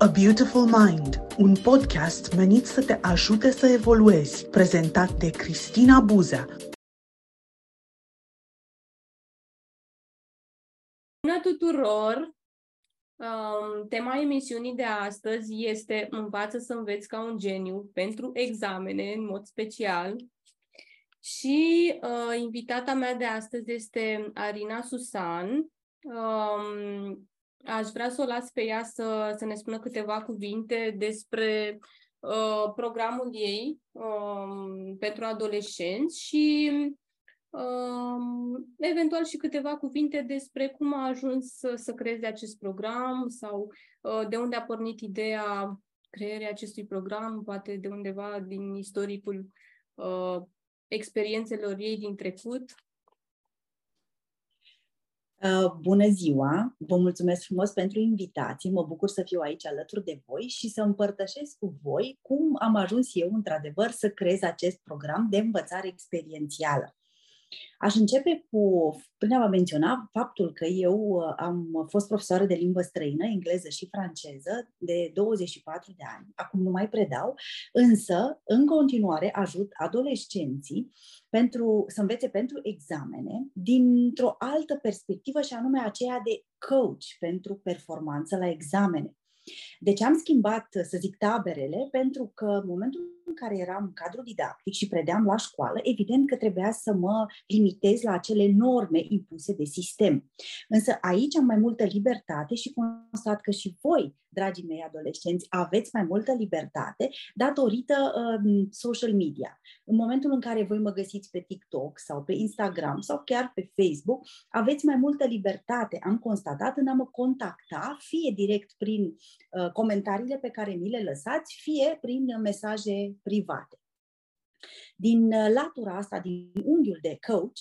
A Beautiful Mind, un podcast menit să te ajute să evoluezi, prezentat de Cristina Buza. Bună tuturor! Um, tema emisiunii de astăzi este Învață să înveți ca un geniu pentru examene, în mod special. Și uh, invitata mea de astăzi este Arina Susan. Um, aș vrea să o las pe ea să, să ne spună câteva cuvinte despre uh, programul ei um, pentru adolescenți și um, eventual și câteva cuvinte despre cum a ajuns să, să creeze acest program sau uh, de unde a pornit ideea creării acestui program, poate de undeva din istoricul uh, experiențelor ei din trecut. Uh, bună ziua! Vă mulțumesc frumos pentru invitație. Mă bucur să fiu aici alături de voi și să împărtășesc cu voi cum am ajuns eu, într-adevăr, să creez acest program de învățare experiențială. Aș începe cu, prin a vă menționa, faptul că eu uh, am fost profesoară de limbă străină, engleză și franceză, de 24 de ani. Acum nu mai predau, însă, în continuare, ajut adolescenții pentru, să învețe pentru examene dintr-o altă perspectivă și anume aceea de coach pentru performanță la examene. Deci am schimbat, să zic, taberele, pentru că în momentul în care eram cadru didactic și predeam la școală, evident că trebuia să mă limitez la acele norme impuse de sistem. Însă aici am mai multă libertate și constat că și voi, dragii mei adolescenți, aveți mai multă libertate datorită uh, social media. În momentul în care voi mă găsiți pe TikTok sau pe Instagram sau chiar pe Facebook, aveți mai multă libertate, am constatat, în a mă contacta, fie direct prin uh, comentariile pe care mi le lăsați, fie prin mesaje private. Din uh, latura asta, din unghiul de coach,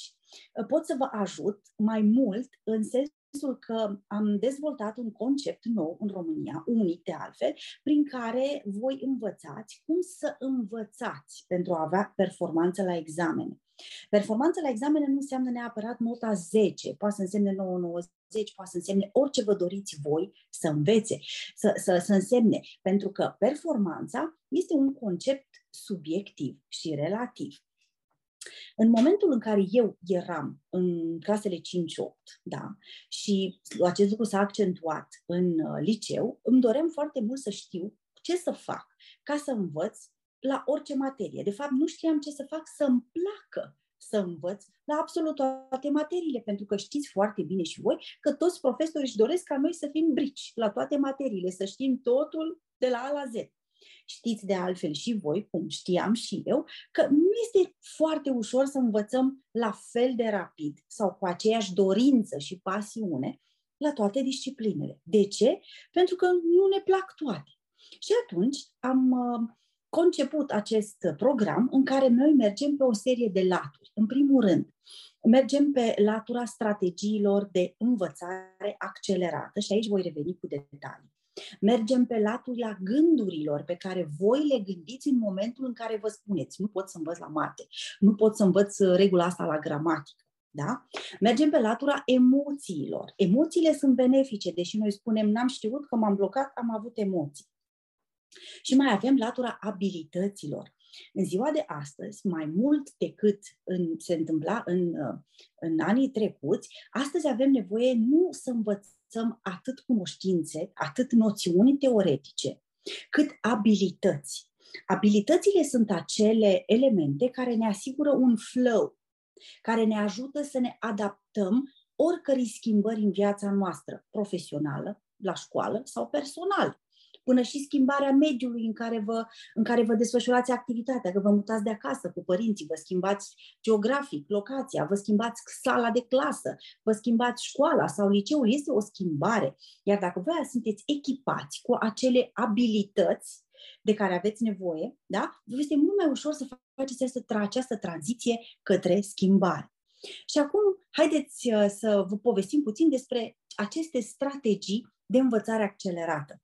uh, pot să vă ajut mai mult în sensul că am dezvoltat un concept nou în România, unic de altfel, prin care voi învățați cum să învățați pentru a avea performanță la examene. Performanța la examene nu înseamnă neapărat nota 10, poate să însemne 9, 90, poate să însemne orice vă doriți voi să învețe, să, să, să însemne, pentru că performanța este un concept subiectiv și relativ. În momentul în care eu eram în clasele 5-8, da, și acest lucru s-a accentuat în uh, liceu, îmi doream foarte mult să știu ce să fac ca să învăț la orice materie. De fapt, nu știam ce să fac să-mi placă să învăț la absolut toate materiile, pentru că știți foarte bine și voi că toți profesorii își doresc ca noi să fim brici la toate materiile, să știm totul de la A la Z. Știți de altfel și voi, cum știam și eu, că nu este foarte ușor să învățăm la fel de rapid sau cu aceeași dorință și pasiune la toate disciplinele. De ce? Pentru că nu ne plac toate. Și atunci am uh, conceput acest program în care noi mergem pe o serie de laturi. În primul rând, mergem pe latura strategiilor de învățare accelerată și aici voi reveni cu detalii. Mergem pe latura gândurilor pe care voi le gândiți în momentul în care vă spuneți nu pot să învăț la mate, nu pot să învăț regula asta la gramatică. Da? Mergem pe latura emoțiilor. Emoțiile sunt benefice, deși noi spunem n-am știut că m-am blocat, am avut emoții. Și mai avem latura abilităților. În ziua de astăzi, mai mult decât în, se întâmpla în, în anii trecuți, astăzi avem nevoie nu să învățăm atât cunoștințe, atât noțiuni teoretice, cât abilități. Abilitățile sunt acele elemente care ne asigură un flow, care ne ajută să ne adaptăm oricărei schimbări în viața noastră, profesională, la școală sau personală până și schimbarea mediului în care vă, în care vă desfășurați activitatea, că vă mutați de acasă cu părinții, vă schimbați geografic, locația, vă schimbați sala de clasă, vă schimbați școala sau liceul, este o schimbare. Iar dacă voi sunteți echipați cu acele abilități de care aveți nevoie, da? vă este mult mai ușor să faceți această, această tranziție către schimbare. Și acum, haideți uh, să vă povestim puțin despre aceste strategii de învățare accelerată.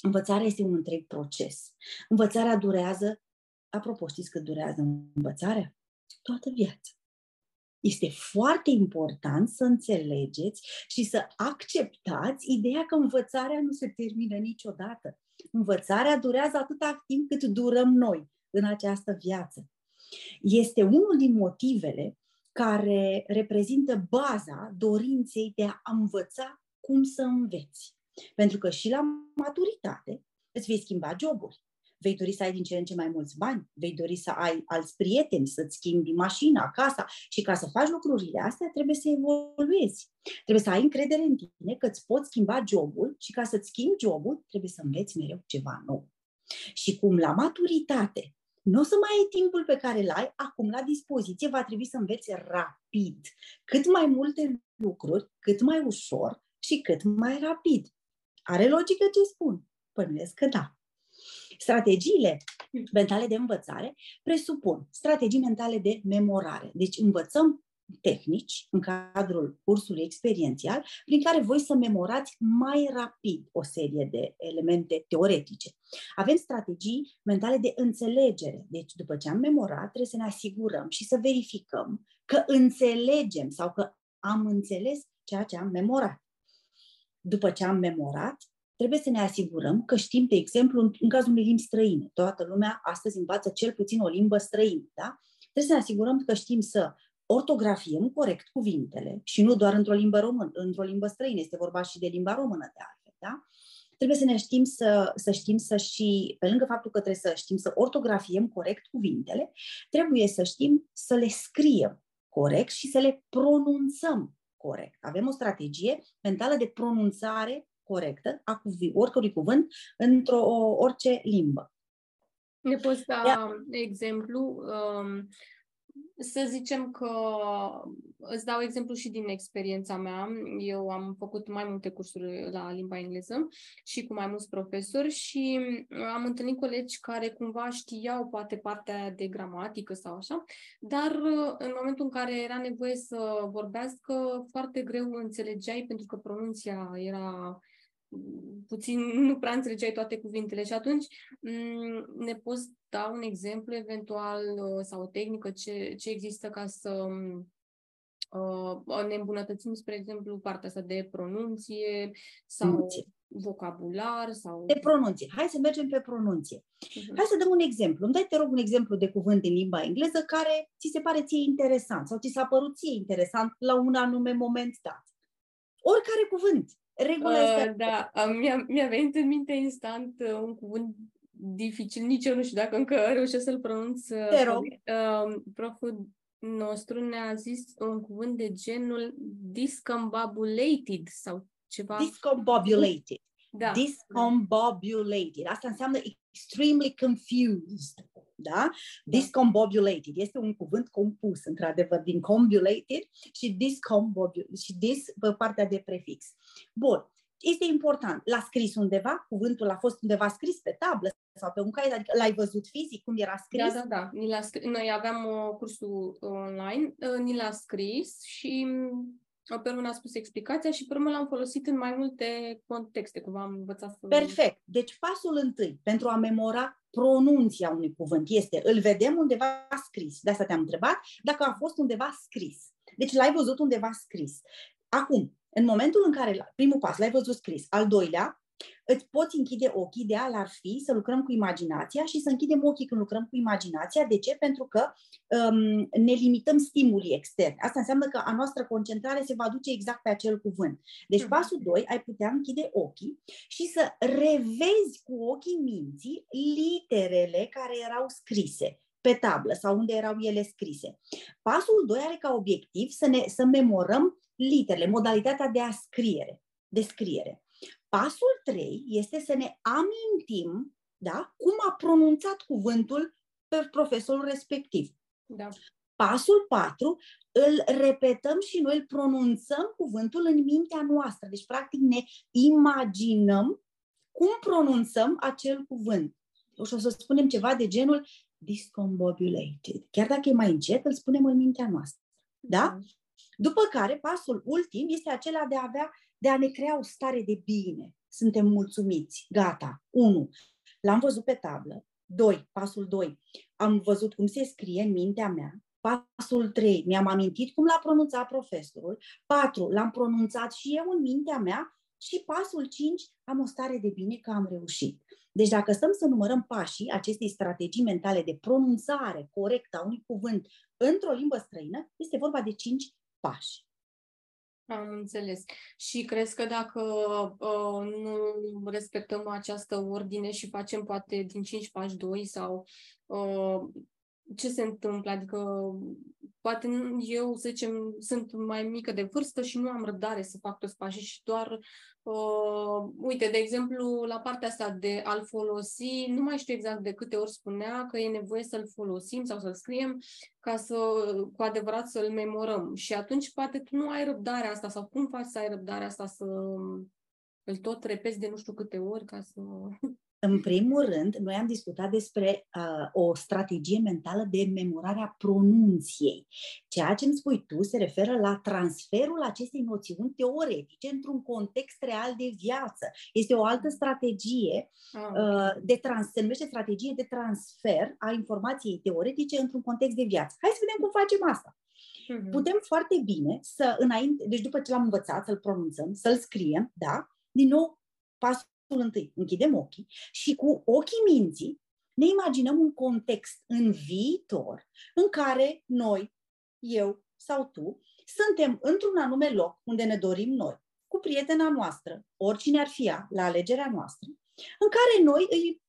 Învățarea este un întreg proces. Învățarea durează, apropo, știți cât durează învățarea? Toată viața. este foarte important să înțelegeți și să acceptați ideea că învățarea nu se termină niciodată. Învățarea durează atâta timp cât durăm noi în această viață. Este unul din motivele care reprezintă baza dorinței de a învăța cum să înveți. Pentru că și la maturitate îți vei schimba joburi, vei dori să ai din ce în ce mai mulți bani, vei dori să ai alți prieteni, să-ți schimbi mașina, casa și ca să faci lucrurile astea trebuie să evoluezi. Trebuie să ai încredere în tine că îți poți schimba jobul și ca să-ți schimbi jobul trebuie să înveți mereu ceva nou. Și cum la maturitate nu o să mai ai timpul pe care îl ai acum la dispoziție, va trebui să înveți rapid. Cât mai multe lucruri, cât mai ușor și cât mai rapid. Are logică ce spun? Păi că da. Strategiile mentale de învățare presupun strategii mentale de memorare. Deci învățăm tehnici în cadrul cursului experiențial prin care voi să memorați mai rapid o serie de elemente teoretice. Avem strategii mentale de înțelegere. Deci după ce am memorat, trebuie să ne asigurăm și să verificăm că înțelegem sau că am înțeles ceea ce am memorat. După ce am memorat, trebuie să ne asigurăm că știm, de exemplu, în, în cazul unei limbi străine. Toată lumea astăzi învață cel puțin o limbă străină. Da? Trebuie să ne asigurăm că știm să ortografiem corect cuvintele și nu doar într-o limbă română, într-o limbă străină, este vorba și de limba română de altfel. Da? Trebuie să ne știm să, să știm să și, pe lângă faptul că trebuie să știm să ortografiem corect cuvintele, trebuie să știm să le scriem corect și să le pronunțăm corect. Avem o strategie mentală de pronunțare corectă a cuvi, oricărui cuvânt într-o orice limbă. Ne poți da Ia. exemplu? Um, să zicem că îți dau exemplu și din experiența mea. Eu am făcut mai multe cursuri la limba engleză și cu mai mulți profesori și am întâlnit colegi care cumva știau poate partea de gramatică sau așa, dar în momentul în care era nevoie să vorbească, foarte greu înțelegeai pentru că pronunția era puțin nu prea înțelegeai toate cuvintele și atunci mm, ne poți da un exemplu eventual uh, sau o tehnică ce, ce există ca să uh, ne îmbunătățim, spre exemplu, partea asta de pronunție sau pronunție. vocabular sau... De pronunție. Hai să mergem pe pronunție. Uh-huh. Hai să dăm un exemplu. Îmi dai, te rog, un exemplu de cuvânt în limba engleză care ți se pare ție interesant sau ți s-a părut ție interesant la un anume moment dat. Oricare cuvânt. Regula uh, este... Da, mi-a, mi-a venit în minte instant uh, un cuvânt dificil, nici eu nu știu dacă încă reușesc să-l pronunț. Uh, Te rog. Uh, proful nostru ne-a zis un cuvânt de genul discombobulated sau ceva. Discombobulated. Da. Discombobulated. Asta înseamnă extremely confused. Da? da? Discombobulated. Este un cuvânt compus, într-adevăr, din combulated și discombobulated și dis pe partea de prefix. Bun. Este important. L-a scris undeva? Cuvântul a fost undeva scris pe tablă sau pe un caiet? Adică l-ai văzut fizic cum era scris? Da, da, da. Ni l-a scris. Noi aveam uh, cursul online, uh, ni l-a scris și pe urmă a spus explicația și pe urmă l-am folosit în mai multe contexte, cum am învățat să... Perfect. Deci pasul întâi pentru a memora pronunția unui cuvânt este îl vedem undeva scris. De asta te-am întrebat dacă a fost undeva scris. Deci l-ai văzut undeva scris. Acum, în momentul în care primul pas l-ai văzut scris, al doilea, îți poți închide ochii, ideal ar fi să lucrăm cu imaginația și să închidem ochii când lucrăm cu imaginația. De ce? Pentru că um, ne limităm stimulii externi. Asta înseamnă că a noastră concentrare se va duce exact pe acel cuvânt. Deci mhm. pasul 2, ai putea închide ochii și să revezi cu ochii minții literele care erau scrise pe tablă sau unde erau ele scrise. Pasul 2 are ca obiectiv să, ne, să memorăm literele, modalitatea de a scriere, de scriere. Pasul 3 este să ne amintim da, cum a pronunțat cuvântul pe profesorul respectiv. Da. Pasul 4 îl repetăm și noi îl pronunțăm cuvântul în mintea noastră. Deci, practic, ne imaginăm cum pronunțăm acel cuvânt. Și o să spunem ceva de genul discombobulated. Chiar dacă e mai încet, îl spunem în mintea noastră. Da? da? După care, pasul ultim este acela de a avea de a ne crea o stare de bine. Suntem mulțumiți. Gata. 1. L-am văzut pe tablă. 2. Pasul 2. Am văzut cum se scrie în mintea mea. Pasul 3, mi-am amintit cum l-a pronunțat profesorul. 4, l-am pronunțat și eu în mintea mea. Și pasul 5, am o stare de bine că am reușit. Deci dacă stăm să numărăm pașii acestei strategii mentale de pronunțare corectă a unui cuvânt într-o limbă străină, este vorba de 5 pași. Am înțeles. Și crezi că dacă uh, nu respectăm această ordine și facem poate din 5 pași 2 sau uh, ce se întâmplă? Adică poate eu, să zicem, sunt mai mică de vârstă și nu am răbdare să fac toți pașii și doar, uh, uite, de exemplu, la partea asta de a-l folosi, nu mai știu exact de câte ori spunea că e nevoie să-l folosim sau să-l scriem ca să, cu adevărat, să-l memorăm. Și atunci poate tu nu ai răbdarea asta sau cum faci să ai răbdarea asta să îl tot repezi de nu știu câte ori ca să... În primul rând, noi am discutat despre uh, o strategie mentală de memorare a pronunției. Ceea ce îmi spui tu se referă la transferul acestei noțiuni teoretice într-un context real de viață. Este o altă strategie, ah, uh, de trans, se numește strategie de transfer a informației teoretice într-un context de viață. Hai să vedem cum facem asta. Uh-huh. Putem foarte bine să, înainte, deci după ce l-am învățat, să-l pronunțăm, să-l scriem, da? Din nou, pasul întâi închidem ochii și cu ochii minții ne imaginăm un context în viitor în care noi, eu sau tu, suntem într-un anume loc unde ne dorim noi, cu prietena noastră, oricine ar fi ea, la alegerea noastră, în care noi îi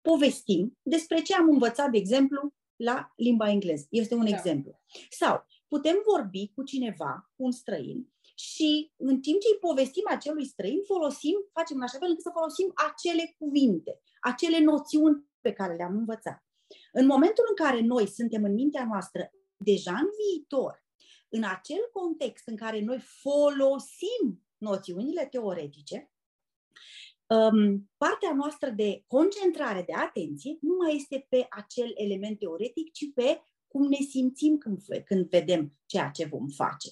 povestim despre ce am învățat, de exemplu, la limba engleză. Este un da. exemplu. Sau putem vorbi cu cineva, un străin, și în timp ce îi povestim acelui străin, folosim, facem în așa fel încât să folosim acele cuvinte, acele noțiuni pe care le-am învățat. În momentul în care noi suntem în mintea noastră deja în viitor, în acel context în care noi folosim noțiunile teoretice, um, partea noastră de concentrare, de atenție, nu mai este pe acel element teoretic, ci pe cum ne simțim când, când vedem ceea ce vom face.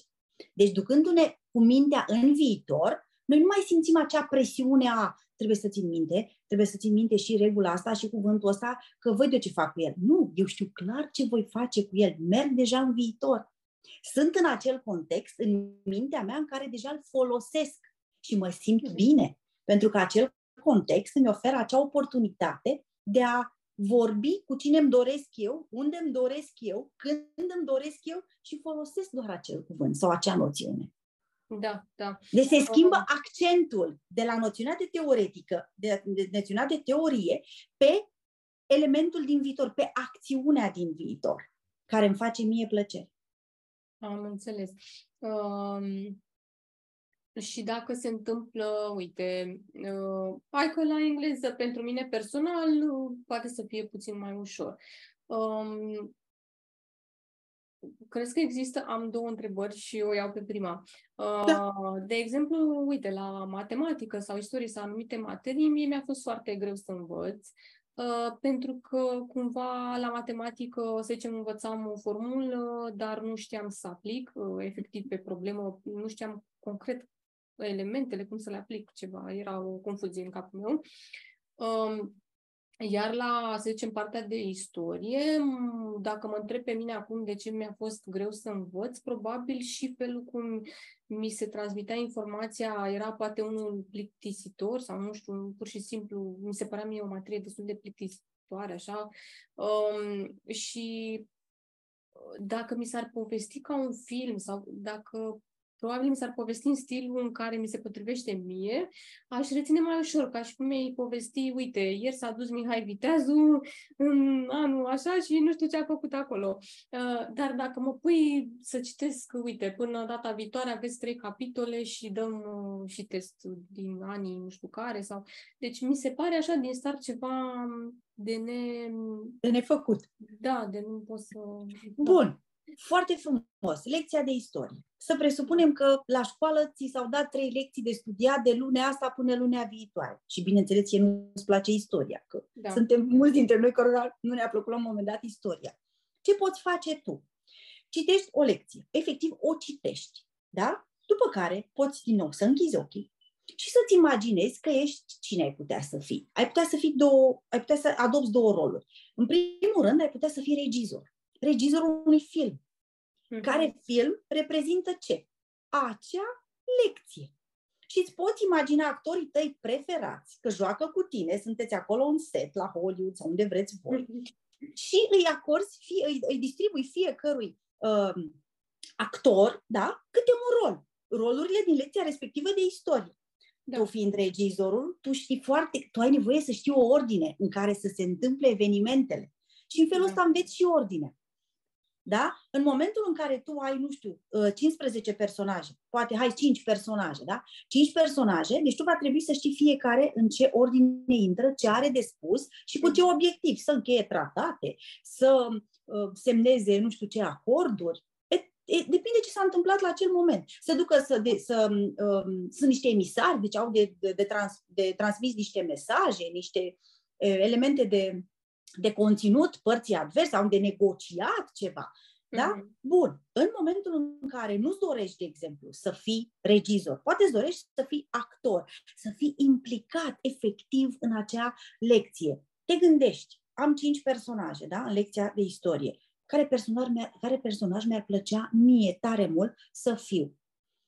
Deci, ducându-ne cu mintea în viitor, noi nu mai simțim acea presiune a trebuie să țin minte, trebuie să țin minte și regula asta și cuvântul ăsta, că văd eu ce fac cu el. Nu, eu știu clar ce voi face cu el, merg deja în viitor. Sunt în acel context, în mintea mea, în care deja îl folosesc și mă simt bine, pentru că acel context îmi oferă acea oportunitate de a vorbi cu cine îmi doresc eu, unde îmi doresc eu, când îmi doresc eu și folosesc doar acel cuvânt sau acea noțiune. Da, da. Deci se schimbă accentul de la noțiunea de teoretică, de, de noțiunea de teorie, pe elementul din viitor, pe acțiunea din viitor, care îmi face mie plăcere. Am înțeles. Um, și dacă se întâmplă, uite, uh, hai că la engleză pentru mine personal uh, poate să fie puțin mai ușor. Um, Crezi că există, am două întrebări și o iau pe prima. Da. Uh, de exemplu, uite, la matematică sau istorie sau anumite materii, mie mi-a fost foarte greu să învăț, uh, pentru că cumva la matematică, să zicem, învățam o formulă, dar nu știam să aplic uh, efectiv pe problemă, nu știam concret elementele, cum să le aplic ceva, era o confuzie în capul meu. Um, iar la, să zicem, partea de istorie, dacă mă întreb pe mine acum de ce mi-a fost greu să învăț, probabil și felul cum mi se transmitea informația era poate unul plictisitor sau nu știu, pur și simplu, mi se părea mie o materie destul de plictisitoare, așa. Um, și dacă mi s-ar povesti ca un film sau dacă probabil mi s-ar povesti în stilul în care mi se potrivește mie, aș reține mai ușor, ca și cum mi-ai povesti, uite, ieri s-a dus Mihai Viteazu în anul așa și nu știu ce a făcut acolo. Uh, dar dacă mă pui să citesc, uite, până data viitoare aveți trei capitole și dăm uh, și test din anii nu știu care sau... Deci mi se pare așa din start ceva de ne... De nefăcut. Da, de nu pot să... Bun. Foarte frumos. Lecția de istorie. Să presupunem că la școală ți s-au dat trei lecții de studiat de lunea asta până lunea viitoare. Și bineînțeles, ție nu îți place istoria, că da. suntem mulți dintre noi care nu ne-a plăcut la un moment dat istoria. Ce poți face tu? Citești o lecție. Efectiv, o citești. Da? După care poți din nou să închizi ochii și să-ți imaginezi că ești cine ai putea să fii. Ai putea să fii două, ai putea să adopți două roluri. În primul rând, ai putea să fii regizor regizorul unui film. Mhm. Care film reprezintă ce? Acea lecție. Și îți poți imagina actorii tăi preferați, că joacă cu tine, sunteți acolo în set, la Hollywood sau unde vreți voi, și îi acorzi, fie, îi, îi distribui fiecărui uh, actor, da, câte un rol. Rolurile din lecția respectivă de istorie. Da. Tu fiind regizorul, tu știi foarte, tu ai nevoie să știi o ordine în care să se întâmple evenimentele. Și în felul Da. ăsta înveți și ordinea. Da? În momentul în care tu ai, nu știu, uh, 15 personaje, poate hai 5 personaje, da? 5 personaje, deci tu va trebui să știi fiecare în ce ordine intră, ce are de spus și cu ce obiectiv. Să încheie tratate, să uh, semneze nu știu ce acorduri. E, e, depinde ce s-a întâmplat la acel moment. Se ducă să, de, să um, sunt niște emisari, deci au de, de, de, trans, de transmis niște mesaje, niște uh, elemente de, de conținut părții adverse, au de negociat ceva. Da? Mhm. Bun. În momentul în care nu-ți dorești, de exemplu, să fii regizor, poate îți dorești să fii actor, să fii implicat efectiv în acea lecție. Te gândești, am cinci personaje, da, în lecția de istorie. Care personaj, mi-ar, care personaj mi-ar plăcea mie tare mult să fiu?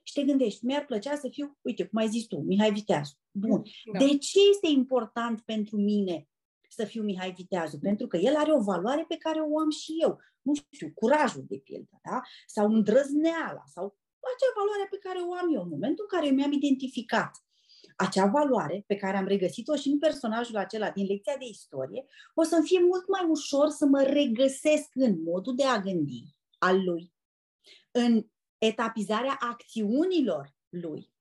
Și te gândești, mi-ar plăcea să fiu, uite, cum ai zis tu, Mihai Viteazu. Bun. Da. De ce este important pentru mine să fiu Mihai Viteazu? Pentru că el are o valoare pe care o am și eu. Nu știu, curajul de pildă, da? Sau îndrăzneala, sau acea valoare pe care o am eu în momentul în care mi-am identificat acea valoare pe care am regăsit-o și în personajul acela din lecția de istorie, o să-mi fie mult mai ușor să mă regăsesc în modul de a gândi al lui, în etapizarea acțiunilor lui,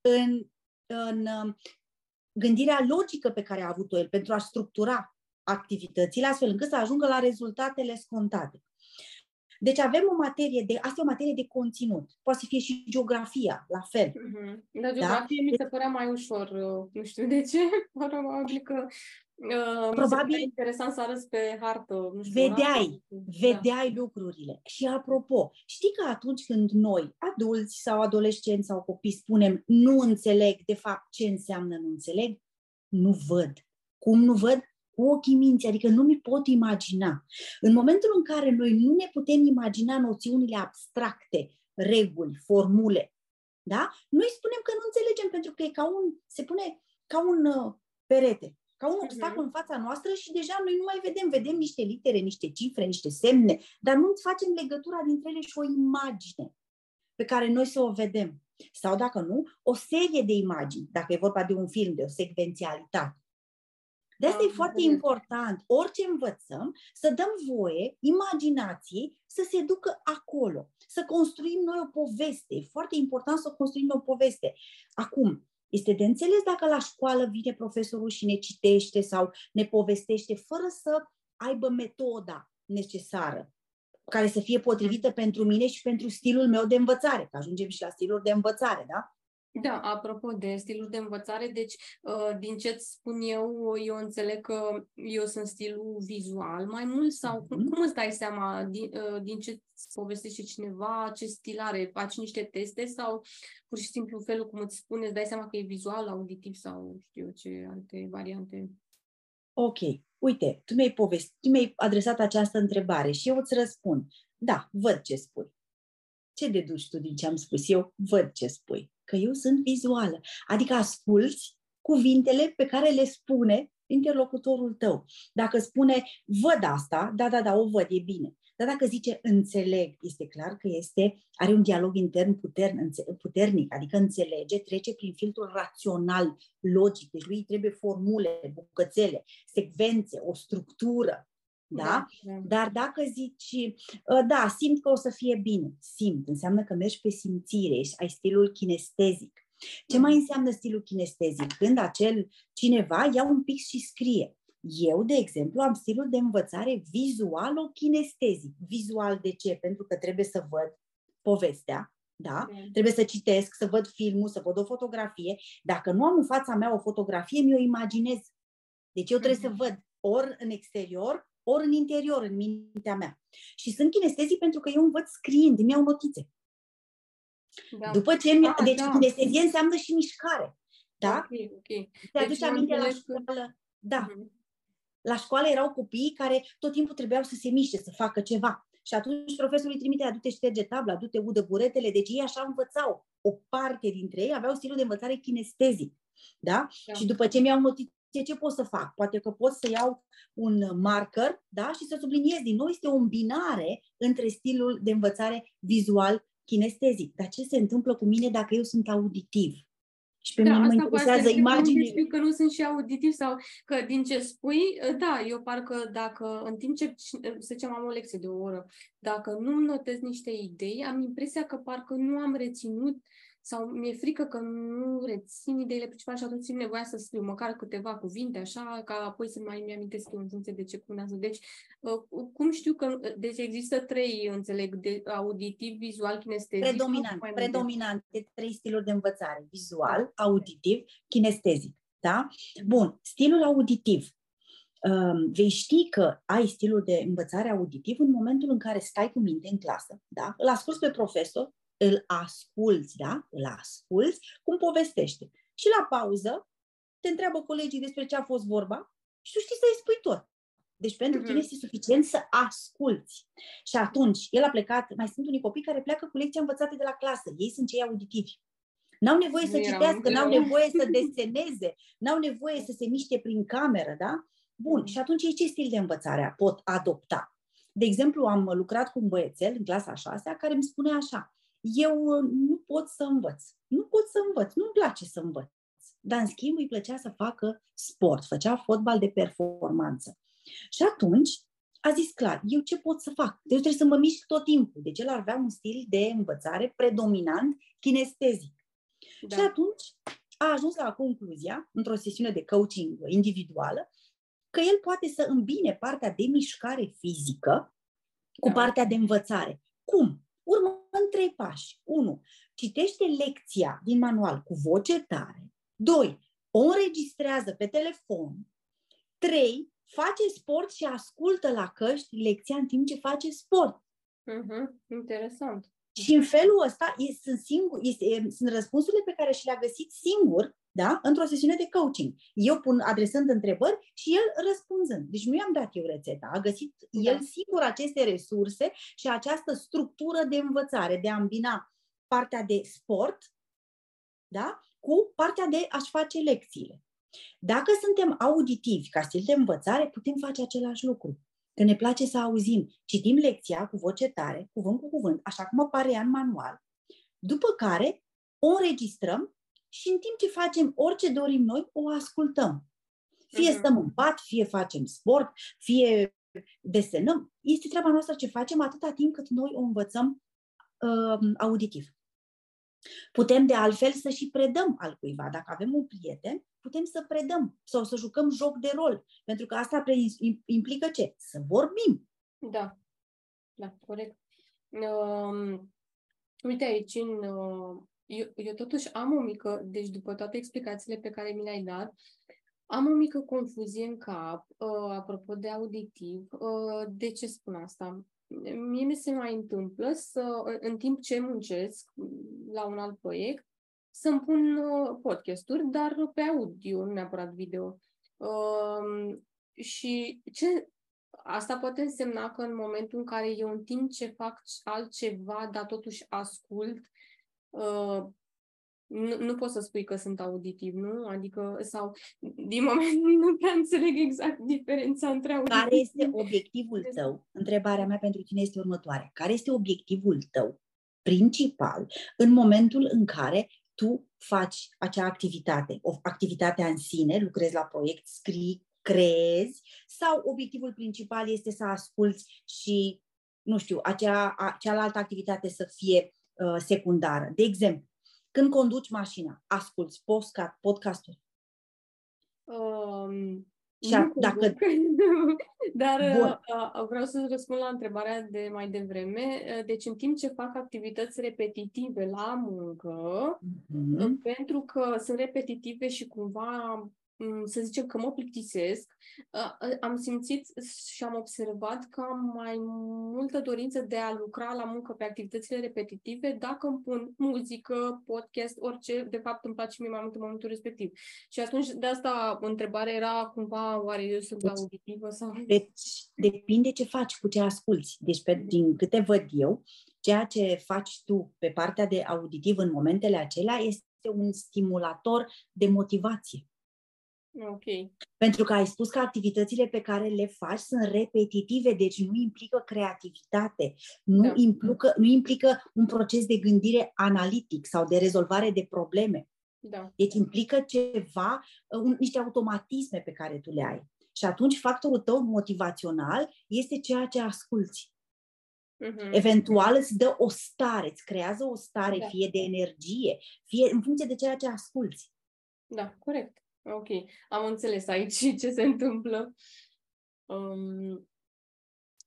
în, în uh, gândirea logică pe care a avut-o el pentru a structura activitățile astfel încât să ajungă la rezultatele scontate. Deci avem o materie de, asta e o materie de conținut. Poate să fie și geografia, la fel. Mhm. Dar geografie mi se părea mai ușor, uh, nu știu de ce, probabil că uh, mi se Probabil- părea interesant să arăți pe hartă, nu știu, Vedeai, orașul. Vedeai lucrurile. Și apropo, știi că atunci când noi, adulți sau adolescenți sau copii, spunem nu înțeleg, de fapt, ce înseamnă nu înțeleg? Nu văd. Cum nu văd? Cu ochii minții, adică nu mi pot imagina. În momentul în care noi nu ne putem imagina noțiunile abstracte, reguli, formule, da? Noi spunem că nu înțelegem pentru că e ca un, se pune ca un uh, perete, ca un Mhm. obstacol în fața noastră și deja noi nu mai vedem, vedem niște litere, niște cifre, niște semne, dar nu facem legătura dintre ele și o imagine pe care noi să o vedem. Sau dacă nu, o serie de imagini, dacă e vorba de un film, de o secvențialitate. De asta Am e foarte înțeles. important, orice învățăm, să dăm voie imaginației să se ducă acolo, să construim noi o poveste. E foarte important să construim o poveste. Acum, este de înțeles dacă la școală vine profesorul și ne citește sau ne povestește fără să aibă metoda necesară care să fie potrivită pentru mine și pentru stilul meu de învățare, că ajungem și la stilul de învățare, da? Da, apropo de stilul de învățare, deci uh, din ce îți spun eu, eu înțeleg că eu sunt stilul vizual mai mult sau cum, Mhm. cum îți dai seama din, uh, din ce îți povestește cineva, ce stil are, faci niște teste sau pur și simplu felul cum îți spune, îți dai seama că e vizual, auditiv sau știu eu ce alte variante. Ok, uite, tu mi-ai povestit, tu mi-ai adresat această întrebare și eu îți răspund. Da, văd ce spui. Ce deduci tu din ce am spus eu? Văd ce spui. Că eu sunt vizuală. Adică asculți cuvintele pe care le spune interlocutorul tău. Dacă spune, văd asta, da, da, da, o văd, e bine. Dar dacă zice înțeleg, este clar că este, are un dialog intern putern, înțe- puternic, adică înțelege, trece prin filtrul rațional, logic. Deci lui îi trebuie formule, bucățele, secvențe, o structură. Da? da. Dar dacă zici, "Ă, da, simt că o să fie bine, simt, înseamnă că mergi pe simțire, ești- ai stilul kinestezic. Ce mai înseamnă stilul kinestezic? Când acel cineva ia un pic și scrie. Eu, de exemplu, am stilul de învățare vizualo-kinestezic. Vizual de ce? Pentru că trebuie să văd povestea, da? Da. Trebuie să citesc, să văd filmul, să văd o fotografie. Dacă nu am în fața mea o fotografie, mi-o imaginez. Deci eu trebuie să Mhm. văd ori în exterior, ori în interior, în mintea mea. Și sunt kinestezic pentru că eu învăț scriind, îmi iau notițe. Da. După ce mi Ah, Deci da. kinestezie înseamnă și mișcare. Da? Ok, ok. Te aduci eu aminte la înțeleg că- școală? Da. Mhm. La școală erau copii care tot timpul trebuiau să se miște, să facă ceva. Și atunci profesorul îi trimite, adu-te șterge tabla, adu-te udă buretele. Deci ei așa învățau. O parte dintre ei aveau stilul de învățare kinestezic. Da? da. Și după ce mi-au notit ce pot să fac? Poate că pot să iau un marker da? și să subliniez din nou. Este o îmbinare între stilul de învățare vizual kinestezic. Dar ce se întâmplă cu mine dacă eu sunt auditiv? Și pe da, mine mă interesează imaginile. Știu că nu sunt și auditiv sau că din ce spui, da, eu parcă dacă în timp ce, să zicem, am o lecție de o oră, dacă nu notez niște idei, am impresia că parcă nu am reținut sau mi-e frică că nu rețin ideile principale și atunci simt nevoia să scriu măcar câteva cuvinte, așa, ca apoi să mai mi-amintesc în funcție de ce cunează. Deci, uh, cum știu că, uh, deci există trei, înțeleg, de auditiv, vizual, kinestezic. Predominant, predominant, de trei stiluri de învățare, vizual, auditiv, kinestezic. Da? Bun, stilul auditiv. Um, vei ști că ai stilul de învățare auditiv în momentul în care stai cu minte în clasă, da? îl asculți pe profesor, îl asculți, da? Îl asculți cum povestește. Și la pauză te întreabă colegii despre ce a fost vorba și tu știi să-i spui tot. Deci pentru mm-hmm. tine este suficient să asculți. Și atunci, el a plecat, mai sunt unii copii care pleacă cu lecția învățate de la clasă. Ei sunt cei auditivi. N-au nevoie să citească, n-au nevoie să deseneze, n-au nevoie să se miște prin cameră, da? Bun, și atunci ei ce stil de învățare pot adopta? De exemplu, am lucrat cu un băiețel în clasa a șasea care îmi spune așa, eu uh, nu pot să învăț. Nu pot să învăț, nu-mi place să învăț. Dar, în schimb, îi plăcea să facă sport, făcea fotbal de performanță. Și atunci a zis clar, eu ce pot să fac? Deci trebuie să mă mișc tot timpul. Deci el avea un stil de învățare predominant kinestezic. Da. Și atunci a ajuns la concluzia, într-o sesiune de coaching individuală, că el poate să îmbine partea de mișcare fizică cu da. partea de învățare. Cum? Urmă în trei pași. 1. Citește lecția din manual cu voce tare. 2. O înregistrează pe telefon. 3. Face sport și ascultă la căști lecția în timp ce face sport. Uh-huh. Interesant. Și în felul ăsta sunt, singur, este, sunt răspunsurile pe care și le-a găsit singur da? într-o sesiune de coaching. Eu pun adresând întrebări și el răspunzând. Deci nu i-am dat eu rețeta, a găsit da. el singur aceste resurse și această structură de învățare, de a îmbina partea de sport da? cu partea de a-și face lecțiile. Dacă suntem auditivi ca stil de învățare, putem face același lucru. Că ne place să auzim, citim lecția cu voce tare, cuvânt cu cuvânt, așa cum apare în manual, după care o înregistrăm și în timp ce facem orice dorim noi, o ascultăm. Fie mhm. stăm în pat, fie facem sport, fie desenăm. Este treaba noastră ce facem atâta timp cât noi o învățăm uh, auditiv. Putem de altfel să și predăm al cuiva. Dacă avem un prieten, putem să predăm sau să jucăm joc de rol. Pentru că asta implică ce? Să vorbim. Da, da, corect. Uh, uite aici, în uh, eu, eu totuși am o mică, deci după toate explicațiile pe care mi le-ai dat, am o mică confuzie în cap, uh, apropo de auditiv. Uh, de ce spun asta? Mie mi se mai întâmplă să, în timp ce muncesc la un alt proiect, să-mi pun uh, podcasturi, dar pe audio, nu neapărat video. Uh, și ce, asta poate însemna că în momentul în care eu în timp ce fac altceva, dar totuși ascult, Uh, nu, nu poți să spui că sunt auditiv, nu? Adică, sau, din moment nu prea înțeleg exact diferența între auditiv. Care este obiectivul tău? Întrebarea mea pentru tine este următoarea. Care este obiectivul tău principal în momentul în care tu faci acea activitate, o activitate în sine, lucrezi la proiect, scrii, creezi, sau obiectivul principal este să asculți și, nu știu, acea, a, cealaltă activitate să fie Uh, secundară. De exemplu, când conduci mașina, asculți podcasturi? Um, și a, dacă... Dar uh, vreau să răspund la întrebarea de mai devreme. Uh, deci, în timp ce fac activități repetitive la muncă, mm-hmm. pentru că sunt repetitive și cumva mm, să zicem că mă plictisesc, am simțit și am observat că am mai multă dorință de a lucra la muncă pe activitățile repetitive dacă îmi pun muzică, podcast, orice, de fapt îmi place mie mai mult în momentul respectiv. Și atunci de asta întrebarea era cumva, oare eu sunt deci, auditivă sau... Deci depinde ce faci, cu ce asculți. Deci pe, din câte văd eu, ceea ce faci tu pe partea de auditiv în momentele acelea este un stimulator de motivație. Ok. Pentru că ai spus că activitățile pe care le faci sunt repetitive, deci nu implică creativitate, nu, da. implică, nu implică un proces de gândire analitic sau de rezolvare de probleme. Da. Deci implică ceva, un, niște automatisme pe care tu le ai. Și atunci factorul tău motivațional este ceea ce asculți. Uh-huh. Eventual îți dă o stare, îți creează o stare, da. fie de energie, fie în funcție de ceea ce asculți. Da, corect. Ok, am înțeles aici ce se întâmplă. Um,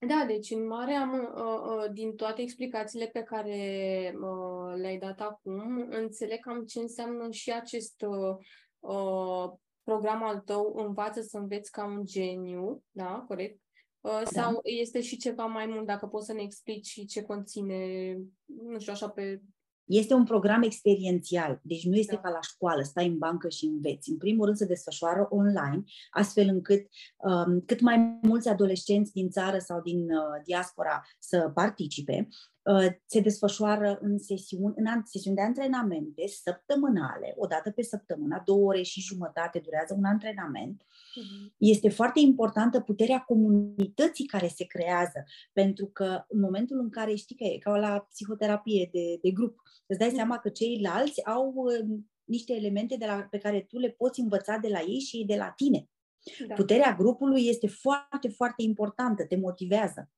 da, deci în mare am, uh, uh, din toate explicațiile pe care uh, le-ai dat acum, înțeleg cam ce înseamnă și acest uh, uh, program al tău, învață să înveți ca un geniu, da, corect? Uh, da. Sau este și ceva mai mult, dacă poți să ne explici ce conține, nu știu, așa pe este un program experiențial, deci nu este da. ca la școală, stai în bancă și înveți. În primul rând se desfășoară online, astfel încât um, cât mai mulți adolescenți din țară sau din uh, diaspora să participe. Uh, se desfășoară în sesiuni, în sesiuni de antrenamente săptămânale, o dată pe săptămână, două ore și jumătate durează un antrenament. Uh-huh. Este foarte importantă puterea comunității care se creează, pentru că în momentul în care știi că e ca la psihoterapie de, de grup, îți dai uh-huh. seama că ceilalți au uh, niște elemente de la, pe care tu le poți învăța de la ei și ei de la tine. Da. Puterea grupului este foarte, foarte importantă, te motivează.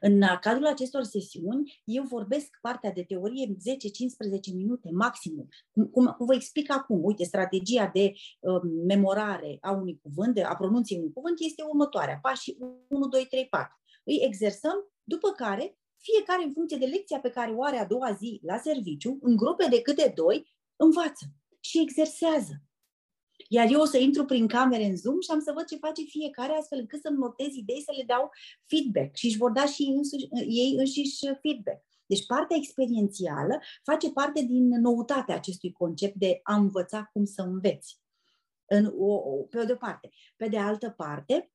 În cadrul acestor sesiuni, eu vorbesc partea de teorie 10-15 minute maximum. Cum, cum, cum vă explic acum, uite, strategia de uh, memorare a unui cuvânt, de, a pronunției unui cuvânt, este următoarea. Pașii 1, 2, 3, 4. Îi exersăm, după care fiecare în funcție de lecția pe care o are a doua zi la serviciu, în grupe de câte doi, învață și exersează. Iar eu o să intru prin camere în Zoom și am să văd ce face fiecare, astfel încât să-mi notez idei, să le dau feedback și își vor da și însuși, ei înșiși feedback. Deci partea experiențială face parte din noutatea acestui concept de a învăța cum să înveți. În o, pe o de parte. Pe de altă parte,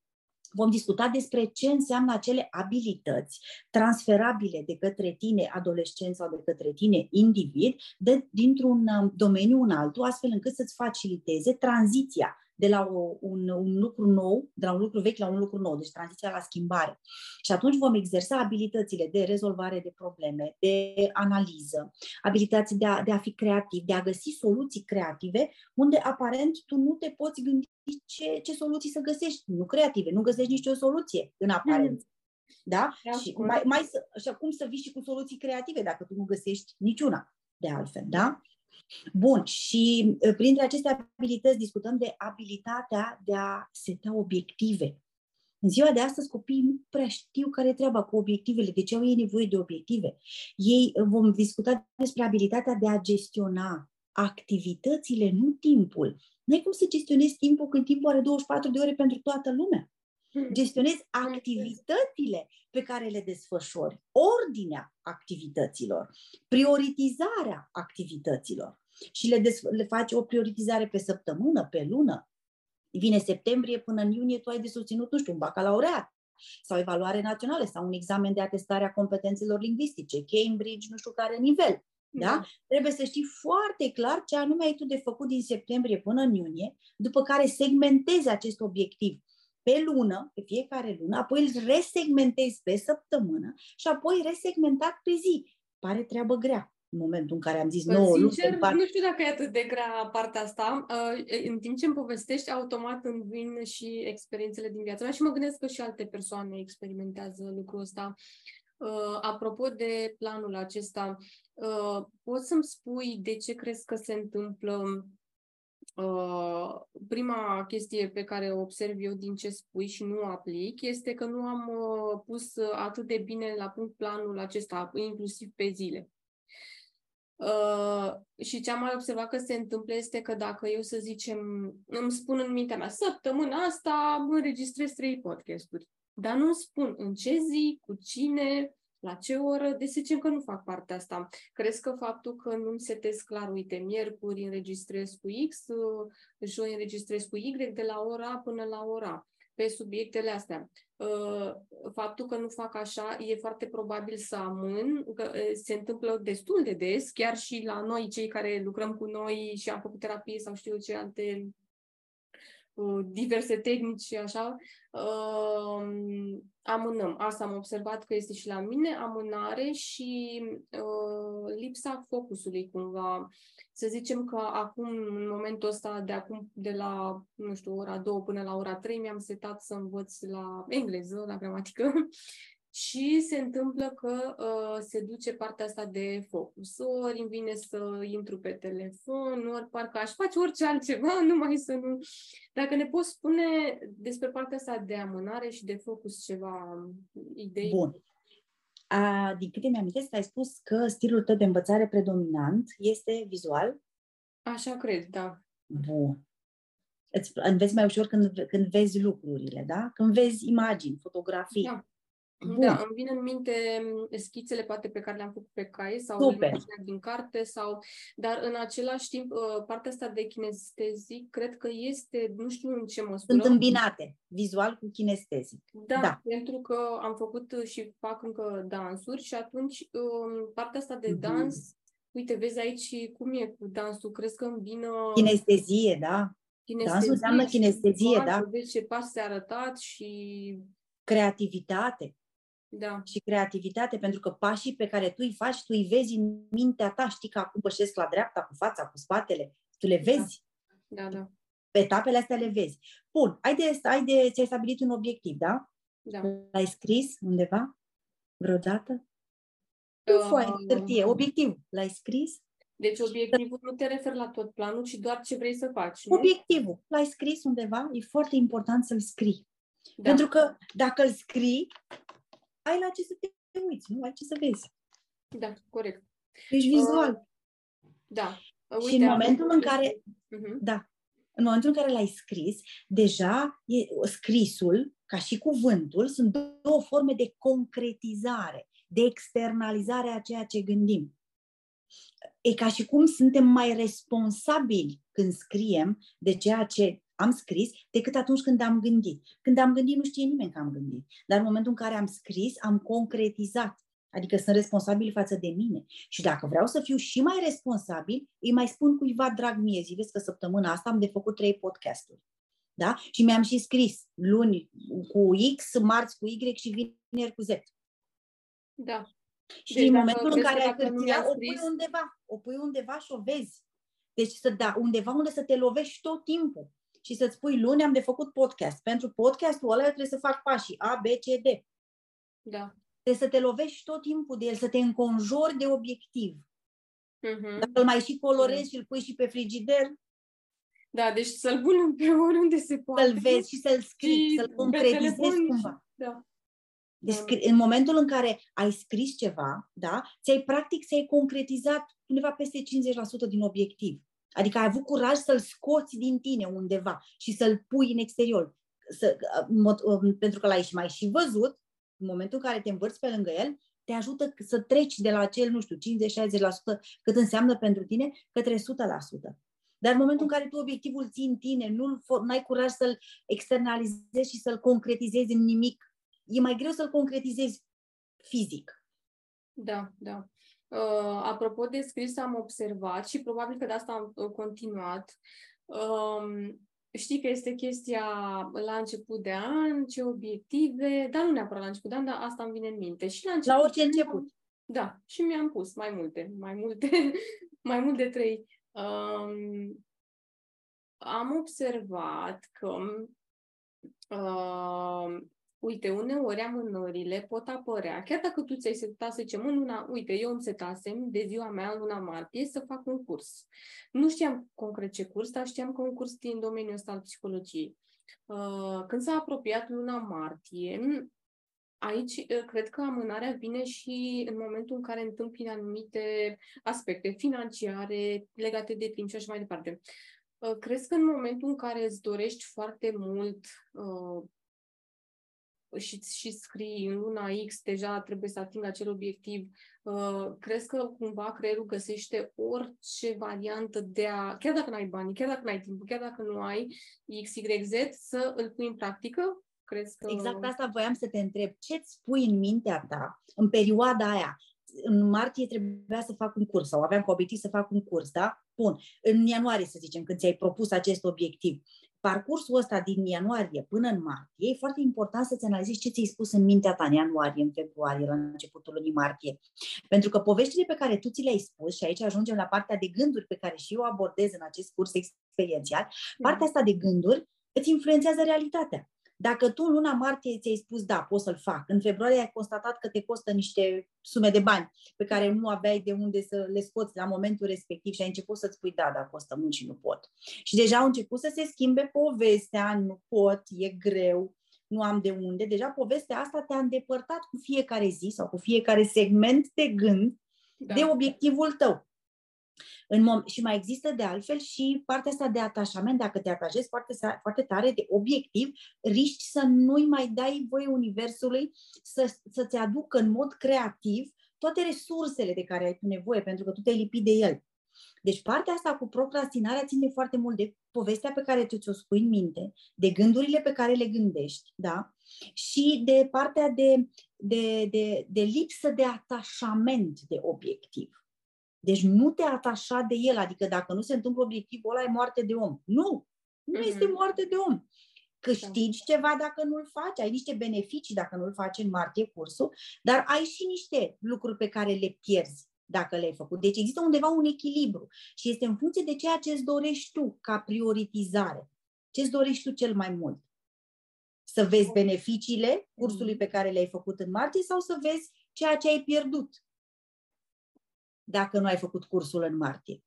Vom discuta despre ce înseamnă acele abilități transferabile de către tine, adolescent sau de către tine, individ, de, dintr-un um, domeniu în altul, astfel încât să-ți faciliteze tranziția de la o, un, un lucru nou, de la un lucru vechi la un lucru nou, deci tranziția la schimbare. Și atunci vom exersa abilitățile de rezolvare de probleme, de analiză, abilități de a, de a fi creativ, de a găsi soluții creative, unde aparent tu nu te poți gândi ce, ce soluții să găsești. Nu creative, nu găsești nicio soluție în aparență. Mm. Da? da? Și, mai, mai să, și acum să vii și cu soluții creative dacă tu nu găsești niciuna de altfel, da? Bun, și uh, printre aceste abilități discutăm de abilitatea de a seta obiective. În ziua de astăzi copiii nu prea știu care e treaba cu obiectivele, de ce au ei nevoie de obiective. Ei uh, vom discuta despre abilitatea de a gestiona activitățile, nu timpul. Nu ai cum să gestionezi timpul când timpul are 24 de ore pentru toată lumea. Hmm. Gestionezi activitățile pe care le desfășori, ordinea activităților, prioritizarea activităților și le, des- le faci o prioritizare pe săptămână, pe lună. Vine septembrie până în iunie, tu ai de susținut, nu știu, un bacalaureat sau evaluare națională sau un examen de atestare a competențelor lingvistice, Cambridge, nu știu care nivel. Da? da? Trebuie să știi foarte clar ce anume ai tu de făcut din septembrie până în iunie, după care segmentezi acest obiectiv pe lună, pe fiecare lună, apoi îl resegmentezi pe săptămână și apoi resegmentat pe zi. Pare treabă grea în momentul în care am zis nouă Sincer, lucruri. nu știu dacă e atât de grea partea asta. Uh, în timp ce îmi povestești, automat îmi vin și experiențele din viața mea și mă gândesc că și alte persoane experimentează lucrul ăsta. Uh, apropo de planul acesta, uh, poți să-mi spui de ce crezi că se întâmplă Uh, prima chestie pe care o observ eu din ce spui și nu aplic este că nu am uh, pus atât de bine la punct planul acesta, inclusiv pe zile. Uh, și ce am mai observat că se întâmplă este că dacă eu, să zicem, îmi spun în mintea mea, săptămâna asta mă înregistrez trei podcasturi, dar nu spun în ce zi, cu cine, la ce oră, de să zicem că nu fac partea asta. Crezi că faptul că nu-mi setez clar, uite, miercuri înregistrez cu X, uh, joi înregistrez cu Y, de la ora până la ora pe subiectele astea. Uh, faptul că nu fac așa e foarte probabil să amân, că uh, se întâmplă destul de des, chiar și la noi, cei care lucrăm cu noi și am făcut terapie sau știu eu ce alte Uh, diverse tehnici și așa, uh, amânăm. Asta am observat că este și la mine, amânare și uh, lipsa focusului cumva. Să zicem că acum, în momentul ăsta, de acum, de la, nu știu, ora 2 până la ora 3, mi-am setat să învăț la engleză, la gramatică, și se întâmplă că uh, se duce partea asta de focus. Ori îmi vine să intru pe telefon, ori parcă aș face orice altceva, numai să nu... Dacă ne poți spune despre partea asta de amânare și de focus ceva idei? Bun. A, din câte mi-am ai spus că stilul tău de învățare predominant este vizual? Așa cred, da. Bun. Îți înveți mai ușor când, când vezi lucrurile, da? Când vezi imagini, fotografii. Da. Bun. Da, îmi vin în minte mm, schițele poate pe care le-am făcut pe cai sau Super. din carte sau, dar în același timp uh, partea asta de kinestezic cred că este, nu știu în ce măsură. Sunt îmbinate, vizual cu kinestezic. Da, da. pentru că am făcut și fac încă dansuri și atunci um, partea asta de mm-hmm. dans, uite, vezi aici cum e cu dansul, crezi că îmbină... Kinestezie, da. Kinestezie, Dansul înseamnă kinestezie, da. Vezi ce pas s-a arătat și creativitate da. și creativitate, pentru că pașii pe care tu îi faci, tu îi vezi în mintea ta, știi că acum pășesc la dreapta, cu fața, cu spatele, tu le vezi. Da, da. da. Pe etapele astea le vezi. Bun, ai de, ai de, ți-ai stabilit un obiectiv, da? Da. L-ai scris undeva? Vreodată? Uh, foaie de hârtie, obiectiv. L-ai scris? Deci obiectivul nu te refer la tot planul, ci doar ce vrei să faci, nu? Obiectivul. L-ai scris undeva? E foarte important să-l scrii. Da. Pentru că dacă îl scrii, ai la ce să te uiți, nu ai ce să vezi. Da, corect. Ești vizual. Uh, da. Uite, și în momentul în care, uh-huh. da, în momentul în care l-ai scris, deja e, scrisul, ca și cuvântul, sunt două forme de concretizare, de externalizare a ceea ce gândim. E ca și cum suntem mai responsabili când scriem de ceea ce am scris decât atunci când am gândit. Când am gândit, nu știe nimeni că am gândit. Dar în momentul în care am scris, am concretizat. Adică sunt responsabil față de mine. Și dacă vreau să fiu și mai responsabil, îi mai spun cuiva, drag mie, zi, vezi că săptămâna asta am de făcut trei podcasturi. Da? Și mi-am și scris luni cu X, marți cu Y și vineri cu Z. Da. Și deci în momentul în care ai hârtia, o pui undeva, o pui undeva și o vezi. Deci să da, undeva unde să te lovești tot timpul și să-ți spui luni am de făcut podcast. Pentru podcastul ăla trebuie să fac pașii A, B, C, D. Da. Trebuie să te lovești tot timpul de el, să te înconjori de obiectiv. Uh-huh. Dacă îl mai și colorezi uh-huh. și îl pui și pe frigider, da, deci să-l pun pe oriunde se poate. Să-l vezi și să-l scrii, și să-l concretizezi cumva. Da. Deci în momentul în care ai scris ceva, da, ți-ai practic ți-ai concretizat undeva peste 50% din obiectiv. Adică ai avut curaj să-l scoți din tine undeva și să-l pui în exterior. Să, um, pentru că l-ai și mai și văzut, în momentul în care te învârți pe lângă el, te ajută să treci de la acel, nu știu, 50-60% cât înseamnă pentru tine, către 100%. Dar în momentul în care tu obiectivul ții în tine, nu ai curaj să-l externalizezi și să-l concretizezi în nimic, e mai greu să-l concretizezi fizic. Da, da. Uh, apropo de scris, am observat și probabil că de asta am uh, continuat. Um, știi că este chestia la început de an, ce obiective, dar nu neapărat la început de an, dar asta îmi vine în minte. Și la, început la orice început. Da, și mi-am pus mai multe, mai multe, mai mult de trei. Um, am observat că uh, uite, uneori amânările pot apărea, chiar dacă tu ți-ai setat, să zicem, în luna, uite, eu îmi setasem de ziua mea în luna martie să fac un curs. Nu știam concret ce curs, dar știam că un curs din domeniul ăsta al psihologiei. Uh, când s-a apropiat luna martie, Aici uh, cred că amânarea vine și în momentul în care întâmpină anumite aspecte financiare legate de timp și așa mai departe. Uh, crezi că în momentul în care îți dorești foarte mult uh, și, și scrii în luna X, deja trebuie să ating acel obiectiv, uh, crezi că cumva creierul găsește orice variantă de a, chiar dacă nu ai bani, chiar dacă nu ai timp, chiar dacă nu ai X, Y, Z, să îl pui în practică? Crezi că... Exact asta voiam să te întreb. Ce-ți spui în mintea ta în perioada aia? În martie trebuia să fac un curs sau aveam ca obiectiv să fac un curs, da? Bun. În ianuarie, să zicem, când ți-ai propus acest obiectiv parcursul ăsta din ianuarie până în martie, e foarte important să-ți analizezi ce ți-ai spus în mintea ta în ianuarie, în februarie, la începutul lunii martie. Pentru că poveștile pe care tu ți le-ai spus, și aici ajungem la partea de gânduri pe care și eu abordez în acest curs experiențial, partea asta de gânduri îți influențează realitatea. Dacă tu în luna martie ți-ai spus, da, pot să-l fac, în februarie ai constatat că te costă niște sume de bani pe care nu aveai de unde să le scoți la momentul respectiv și ai început să-ți spui, da, da, costă mult și nu pot. Și deja au început să se schimbe povestea, nu pot, e greu, nu am de unde. Deja povestea asta te-a îndepărtat cu fiecare zi sau cu fiecare segment de gând da. de obiectivul tău. În mom- și mai există de altfel și partea asta de atașament, dacă te atașezi foarte, foarte tare de obiectiv, riști să nu-i mai dai voie Universului să, să-ți aducă în mod creativ toate resursele de care ai tu nevoie, pentru că tu te-ai lipit de el. Deci partea asta cu procrastinarea ține foarte mult de povestea pe care tu ți-o spui în minte, de gândurile pe care le gândești, da? Și de partea de, de, de, de lipsă de atașament de obiectiv. Deci nu te atașa de el, adică dacă nu se întâmplă obiectivul ăla, e moarte de om. Nu! Nu mm-hmm. este moarte de om. Câștigi da. ceva dacă nu-l faci, ai niște beneficii dacă nu-l faci în martie cursul, dar ai și niște lucruri pe care le pierzi dacă le-ai făcut. Deci există undeva un echilibru și este în funcție de ceea ce îți dorești tu ca prioritizare. Ce îți dorești tu cel mai mult? Să vezi beneficiile cursului mm-hmm. pe care le-ai făcut în martie sau să vezi ceea ce ai pierdut dacă nu ai făcut cursul în martie?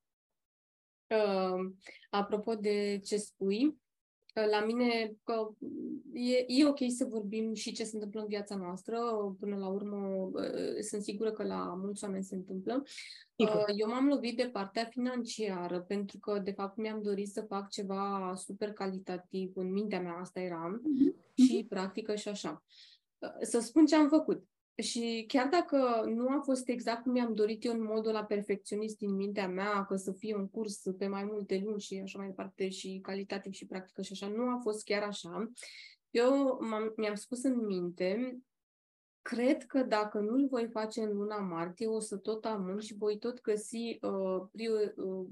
Uh, apropo de ce spui, uh, la mine că e, e ok să vorbim și ce se întâmplă în viața noastră. Până la urmă, uh, sunt sigură că la mulți oameni se întâmplă. Uh, eu m-am lovit de partea financiară pentru că, de fapt, mi-am dorit să fac ceva super calitativ. În mintea mea asta era mm-hmm. și practică și așa. Să spun ce am făcut. Și chiar dacă nu a fost exact cum mi-am dorit eu în modul la perfecționist din mintea mea, că să fie un curs pe mai multe luni și așa mai departe, și calitativ și practică și așa, nu a fost chiar așa. Eu mi-am spus în minte, cred că dacă nu-l voi face în luna martie, o să tot amân și voi tot găsi uh, prior, uh,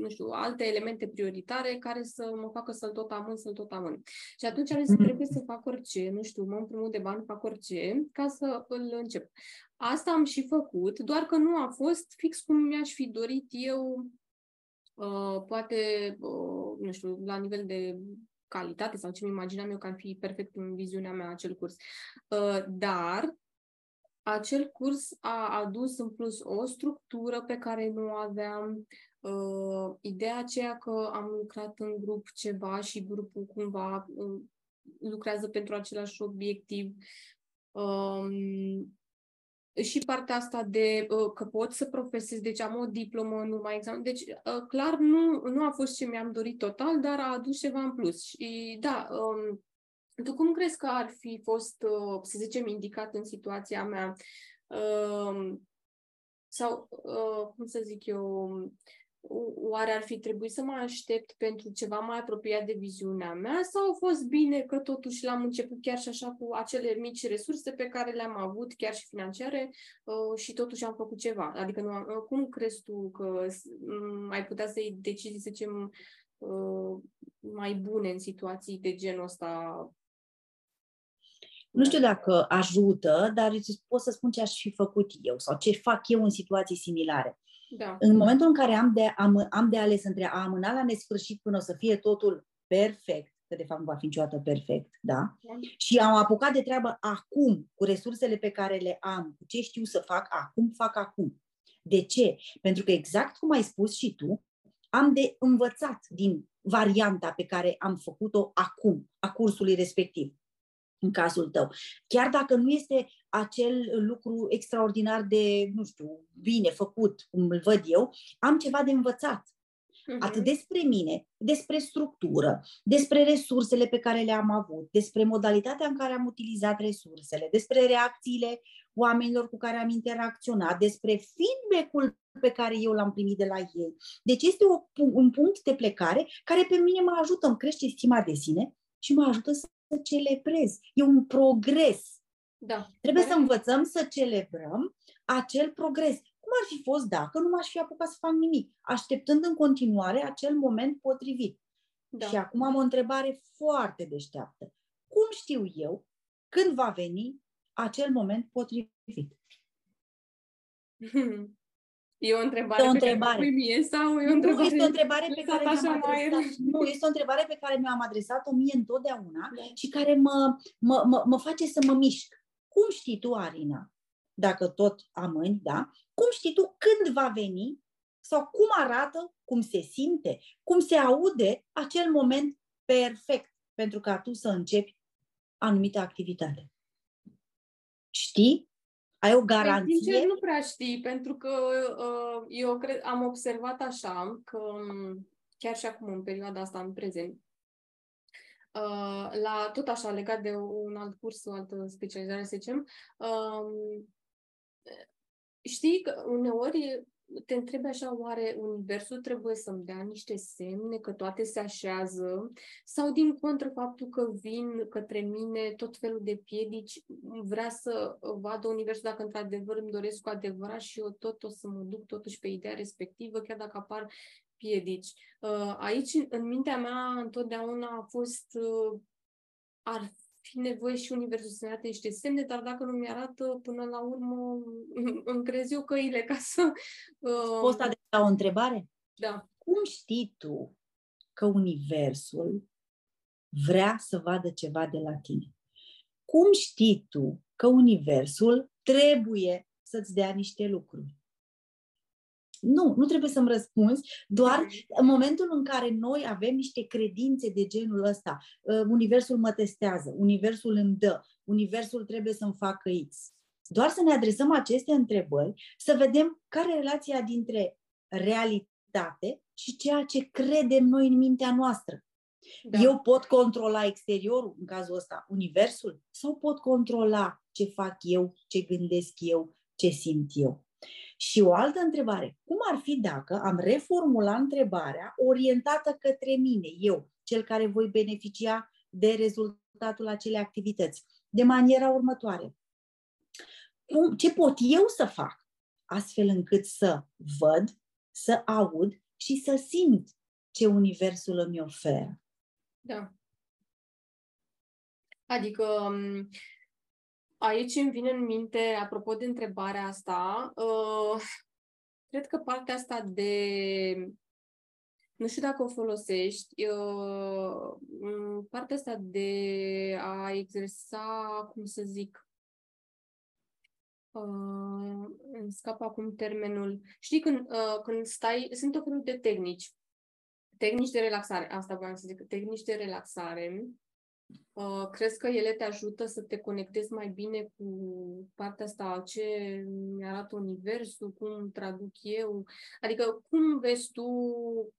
nu știu, alte elemente prioritare care să mă facă să-l tot amân, să-l tot amân. Și atunci am zis, mm. trebuie să fac orice, nu știu, mă împrumut de bani, fac orice, ca să îl încep. Asta am și făcut, doar că nu a fost fix cum mi-aș fi dorit eu, uh, poate, uh, nu știu, la nivel de calitate sau ce mi imaginam eu că ar fi perfect în viziunea mea acel curs. Uh, dar acel curs a adus în plus o structură pe care nu aveam, uh, ideea aceea că am lucrat în grup ceva și grupul cumva uh, lucrează pentru același obiectiv. Um, și partea asta de uh, că pot să profesez, deci am o diplomă, nu mai examen. Deci, uh, clar, nu, nu a fost ce mi-am dorit total, dar a adus ceva în plus. Și da, um, tu cum crezi că ar fi fost, uh, să zicem, indicat în situația mea? Uh, sau, uh, cum să zic eu, oare ar fi trebuit să mă aștept pentru ceva mai apropiat de viziunea mea sau a fost bine că totuși l-am început chiar și așa cu acele mici resurse pe care le-am avut, chiar și financiare, uh, și totuși am făcut ceva? Adică nu am, uh, cum crezi tu că ai putea să iei decizii, să zicem, uh, mai bune în situații de genul ăsta nu știu dacă ajută, dar pot să spun ce aș fi făcut eu sau ce fac eu în situații similare. Da. În momentul în care am de, am, am de ales între a amâna la nesfârșit până o să fie totul perfect, că de fapt nu va fi niciodată perfect, da? da? Și am apucat de treabă acum, cu resursele pe care le am, cu ce știu să fac acum, fac acum. De ce? Pentru că exact cum ai spus și tu, am de învățat din varianta pe care am făcut-o acum, a cursului respectiv. În cazul tău. Chiar dacă nu este acel lucru extraordinar de, nu știu, bine făcut, cum îl văd eu, am ceva de învățat. Uh-huh. Atât despre mine, despre structură, despre resursele pe care le-am avut, despre modalitatea în care am utilizat resursele, despre reacțiile oamenilor cu care am interacționat, despre feedback-ul pe care eu l-am primit de la ei. Deci este o, un punct de plecare care pe mine mă ajută, îmi crește stima de sine și mă ajută să celebrez. E un progres. Da. Trebuie să învățăm să celebrăm acel progres. Cum ar fi fost dacă nu m-aș fi apucat să fac nimic, așteptând în continuare acel moment potrivit? Da. Și acum am o întrebare foarte deșteaptă. Cum știu eu când va veni acel moment potrivit? E o întrebare, e o întrebare. pe care mie sau e o întrebare? Nu, este o întrebare pe care mi-am adresat, nu, este o întrebare pe care mi-am adresat-o mie întotdeauna da. și care mă, mă, mă, mă face să mă mișc. Cum știi tu, Arina, dacă tot amâni, da? Cum știi tu când va veni sau cum arată, cum se simte, cum se aude acel moment perfect pentru ca tu să începi anumită activitate? Știi? Ai o păi, garanție? Sincer, nu prea știi, pentru că uh, eu cred, am observat așa că um, chiar și acum, în perioada asta, în prezent, uh, la tot așa, legat de un alt curs, o altă specializare, să zicem, uh, știi că uneori te întrebi așa, oare universul trebuie să-mi dea niște semne că toate se așează sau din contră faptul că vin către mine tot felul de piedici, vrea să vadă universul dacă într-adevăr îmi doresc cu adevărat și eu tot o să mă duc totuși pe ideea respectivă, chiar dacă apar piedici. Uh, aici, în mintea mea, întotdeauna a fost uh, ar fi nevoie și Universul să ne arate niște semne, dar dacă nu mi-arată, până la urmă îmi crez eu căile ca să... Uh... Poți adresa o întrebare? Da. Cum știi tu că Universul vrea să vadă ceva de la tine? Cum știi tu că Universul trebuie să-ți dea niște lucruri? Nu, nu trebuie să-mi răspunzi, doar în momentul în care noi avem niște credințe de genul ăsta, uh, Universul mă testează, Universul îmi dă, Universul trebuie să-mi facă X. Doar să ne adresăm aceste întrebări, să vedem care e relația dintre realitate și ceea ce credem noi în mintea noastră. Da. Eu pot controla exteriorul, în cazul ăsta, universul, sau pot controla ce fac eu, ce gândesc eu, ce simt eu. Și o altă întrebare, cum ar fi dacă am reformula întrebarea orientată către mine, eu, cel care voi beneficia de rezultatul acelei activități, de maniera următoare. Cum, ce pot eu să fac astfel încât să văd, să aud și să simt ce Universul îmi oferă? Da. Adică aici îmi vine în minte, apropo de întrebarea asta, uh, cred că partea asta de nu știu dacă o folosești, uh, partea asta de a exersa, cum să zic, uh, îmi scap acum termenul. Știi, când, uh, când stai, sunt o felul de tehnici. Tehnici de relaxare, asta vreau să zic, tehnici de relaxare Uh, crezi că ele te ajută să te conectezi mai bine cu partea asta, ce mi-arată Universul, cum traduc eu? Adică cum vezi tu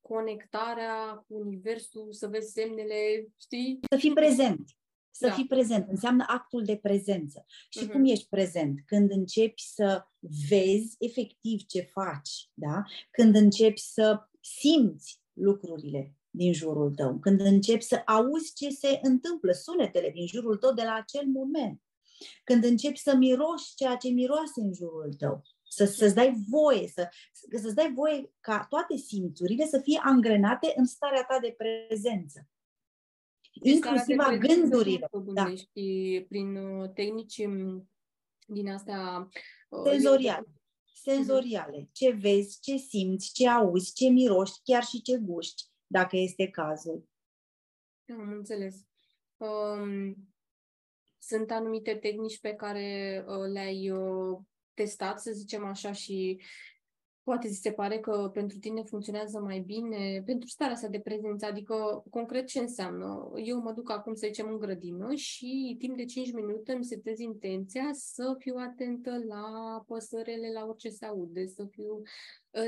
conectarea cu Universul, să vezi semnele, știi? Să fii prezent. Să da. fii prezent. Înseamnă actul de prezență. Și uh-huh. cum ești prezent? Când începi să vezi efectiv ce faci, da? Când începi să simți lucrurile din jurul tău, când începi să auzi ce se întâmplă, sunetele din jurul tău de la acel moment, când începi să miroși ceea ce miroase în jurul tău, să, să-ți dai voie, să, să-ți dai voie ca toate simțurile să fie angrenate în starea ta de prezență. Deci inclusiv a gândurilor. Da. Și prin uh, tehnici um, din astea uh, senzoriale. Senzoriale. Ce vezi, ce simți, ce auzi, ce miroși, chiar și ce guști dacă este cazul. Am înțeles. Um, sunt anumite tehnici pe care uh, le-ai uh, testat, să zicem așa, și poate ți se pare că pentru tine funcționează mai bine, pentru starea asta de prezență, adică concret ce înseamnă? Eu mă duc acum, să zicem, în grădină și timp de 5 minute îmi setez intenția să fiu atentă la păsărele, la orice se aude, să fiu, ă,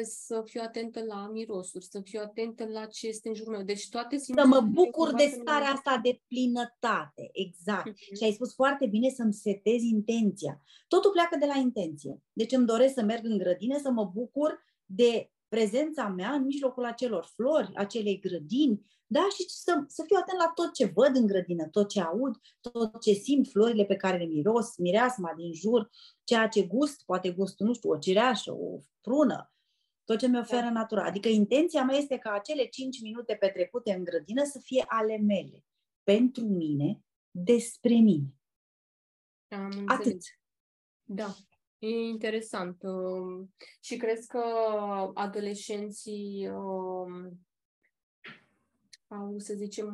să fiu atentă la mirosuri, să fiu atentă la ce este în jurul meu. Deci toate Să mă bucur de starea asta de plinătate, exact. Uh-huh. Și ai spus foarte bine să-mi setez intenția. Totul pleacă de la intenție. Deci îmi doresc să merg în grădină, să mă bucur de prezența mea în mijlocul acelor flori, acelei grădini, da? Și să, să fiu atent la tot ce văd în grădină, tot ce aud, tot ce simt, florile pe care le miros, mireasma din jur, ceea ce gust, poate gustul, nu știu, o cireașă, o prună, tot ce mi oferă da. natura. Adică intenția mea este ca acele 5 minute petrecute în grădină să fie ale mele, pentru mine, despre mine. Am Atât. Da. E interesant. Um, și crezi că adolescenții um, au, să zicem,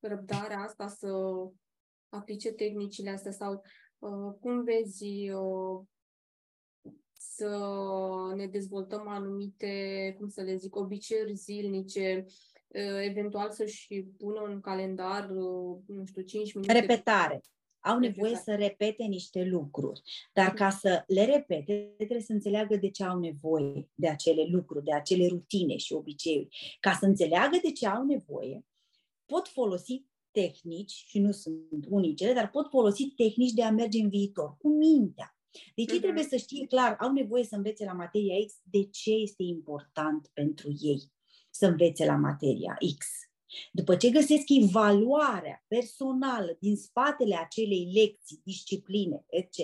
răbdarea asta să aplice tehnicile astea sau uh, cum vezi uh, să ne dezvoltăm anumite, cum să le zic, obiceiuri zilnice, uh, eventual să-și pună un calendar, nu știu, 5 minute. Repetare au nevoie să repete niște lucruri. Dar ca să le repete, trebuie să înțeleagă de ce au nevoie de acele lucruri, de acele rutine și obiceiuri. Ca să înțeleagă de ce au nevoie, pot folosi tehnici, și nu sunt unice, dar pot folosi tehnici de a merge în viitor, cu mintea. Deci ei uh-huh. trebuie să știe clar, au nevoie să învețe la materia X de ce este important pentru ei să învețe la materia X. După ce găsesc evaluarea personală din spatele acelei lecții, discipline, etc.,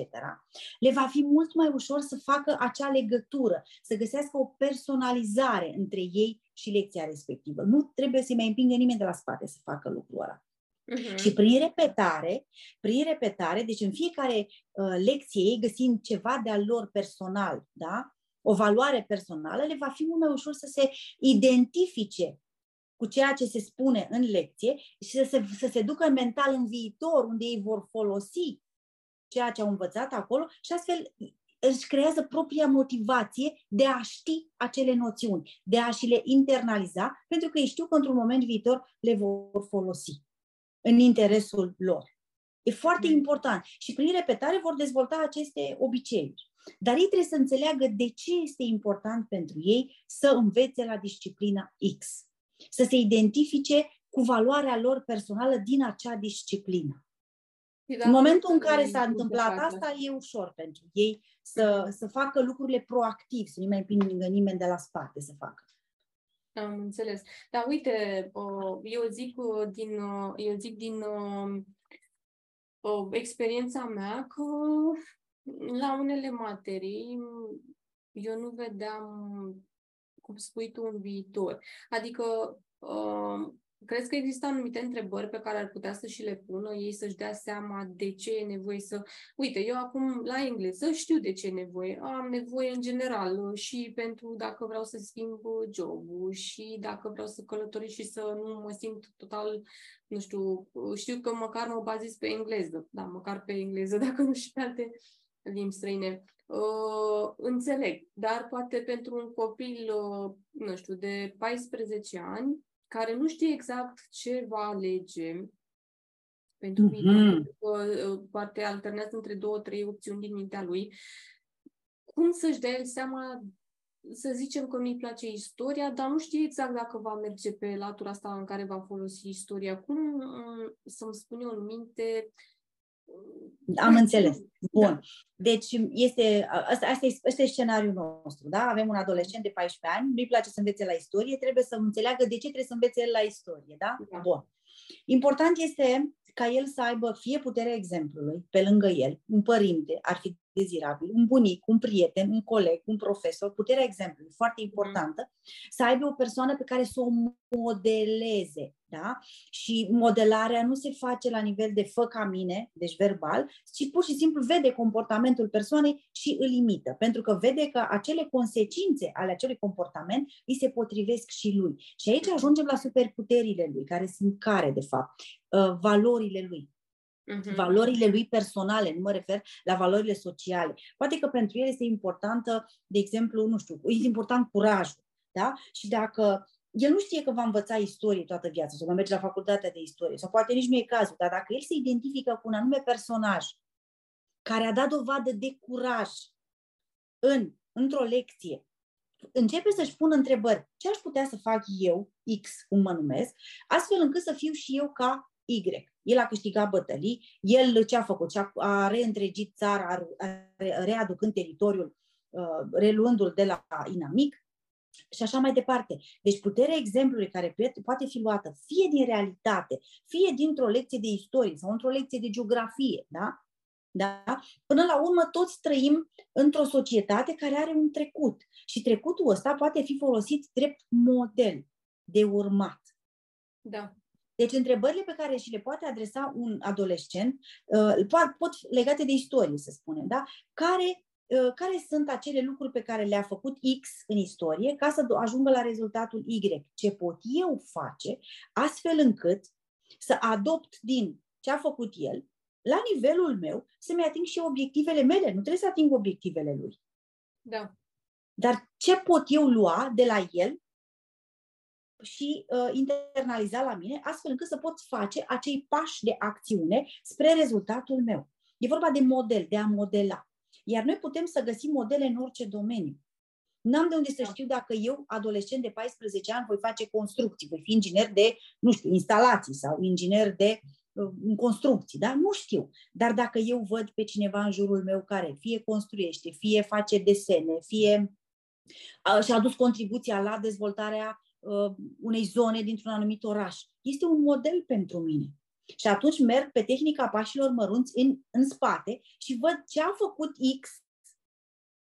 le va fi mult mai ușor să facă acea legătură, să găsească o personalizare între ei și lecția respectivă. Nu trebuie să-i mai împingă nimeni de la spate să facă lucrul ăla. Uh-huh. Și prin repetare, prin repetare, deci în fiecare uh, lecție ei găsind ceva de-al lor personal, da? o valoare personală, le va fi mult mai ușor să se identifice cu ceea ce se spune în lecție și să se, să se ducă mental în viitor, unde ei vor folosi ceea ce au învățat acolo și astfel își creează propria motivație de a ști acele noțiuni, de a și le internaliza, pentru că ei știu că într-un moment viitor le vor folosi în interesul lor. E foarte mm. important. Și prin repetare vor dezvolta aceste obiceiuri. Dar ei trebuie să înțeleagă de ce este important pentru ei să învețe la disciplina X să se identifice cu valoarea lor personală din acea disciplină. Da, în momentul în care s-a întâmplat asta, e ușor pentru ei să, să facă lucrurile proactiv, să nu mai împingă nimeni de la spate să facă. Am înțeles. Dar uite, eu zic din, eu zic din experiența mea că la unele materii eu nu vedeam cum spui tu, în viitor. Adică, uh, crezi că există anumite întrebări pe care ar putea să și le pună ei, să-și dea seama de ce e nevoie să... Uite, eu acum la engleză știu de ce e nevoie. Am nevoie în general și pentru dacă vreau să schimb jobul și dacă vreau să călătoresc și să nu mă simt total, nu știu, știu că măcar mă bazez pe engleză. Da, măcar pe engleză, dacă nu și pe alte limbi străine. Uh, înțeleg, dar poate pentru un copil, uh, nu știu, de 14 ani, care nu știe exact ce va alege pentru mm-hmm. viitor, uh, poate alternează între două, trei opțiuni din mintea lui, cum să-și dea el seama să zicem că nu-i place istoria, dar nu știe exact dacă va merge pe latura asta în care va folosi istoria. Cum uh, să-mi spun eu în minte am înțeles. Bun. Da. Deci este, asta, asta, e, asta e scenariul nostru. Da? Avem un adolescent de 14 ani, nu-i place să învețe la istorie, trebuie să înțeleagă de ce trebuie să învețe el la istorie. Da? da. Bun. Important este ca el să aibă fie puterea exemplului pe lângă el, un părinte ar fi dezirabil, un bunic, un prieten, un coleg, un profesor, puterea exemplului, foarte mm. importantă, să aibă o persoană pe care să o modeleze. Da? Și modelarea nu se face la nivel de fă ca mine, deci verbal, ci pur și simplu vede comportamentul persoanei și îl imită, pentru că vede că acele consecințe ale acelui comportament îi se potrivesc și lui. Și aici ajungem la superputerile lui, care sunt care, de fapt, uh, valorile lui. Uh-huh. valorile lui personale, nu mă refer la valorile sociale. Poate că pentru el este importantă, de exemplu, nu știu, este important curajul, da? Și dacă el nu știe că va învăța istorie toată viața sau va merge la facultatea de istorie, sau poate nici nu e cazul, dar dacă el se identifică cu un anume personaj care a dat dovadă de curaj în, într-o lecție, începe să-și pună întrebări. Ce aș putea să fac eu, X, cum mă numesc, astfel încât să fiu și eu ca Y. El a câștigat bătălii, el ce a făcut? A, a reîntregit țara, a, readucând teritoriul, uh, reluându-l de la inamic, și așa mai departe. Deci puterea exemplului care poate fi luată fie din realitate, fie dintr-o lecție de istorie sau într-o lecție de geografie, da? Da? Până la urmă, toți trăim într-o societate care are un trecut și trecutul ăsta poate fi folosit drept model de urmat. Da. Deci întrebările pe care și le poate adresa un adolescent uh, pot legate de istorie, să spunem, da? care Uh, care sunt acele lucruri pe care le-a făcut X în istorie ca să ajungă la rezultatul Y. Ce pot eu face astfel încât să adopt din ce a făcut el, la nivelul meu, să-mi ating și obiectivele mele. Nu trebuie să ating obiectivele lui. Da. Dar ce pot eu lua de la el și uh, internaliza la mine, astfel încât să pot face acei pași de acțiune spre rezultatul meu. E vorba de model, de a modela. Iar noi putem să găsim modele în orice domeniu. N-am de unde să da. știu dacă eu, adolescent de 14 ani, voi face construcții, voi fi inginer de, nu știu, instalații sau inginer de uh, în construcții, da? Nu știu. Dar dacă eu văd pe cineva în jurul meu care fie construiește, fie face desene, fie uh, și-a adus contribuția la dezvoltarea uh, unei zone dintr-un anumit oraș, este un model pentru mine. Și atunci merg pe tehnica pașilor mărunți în, în spate și văd ce a făcut X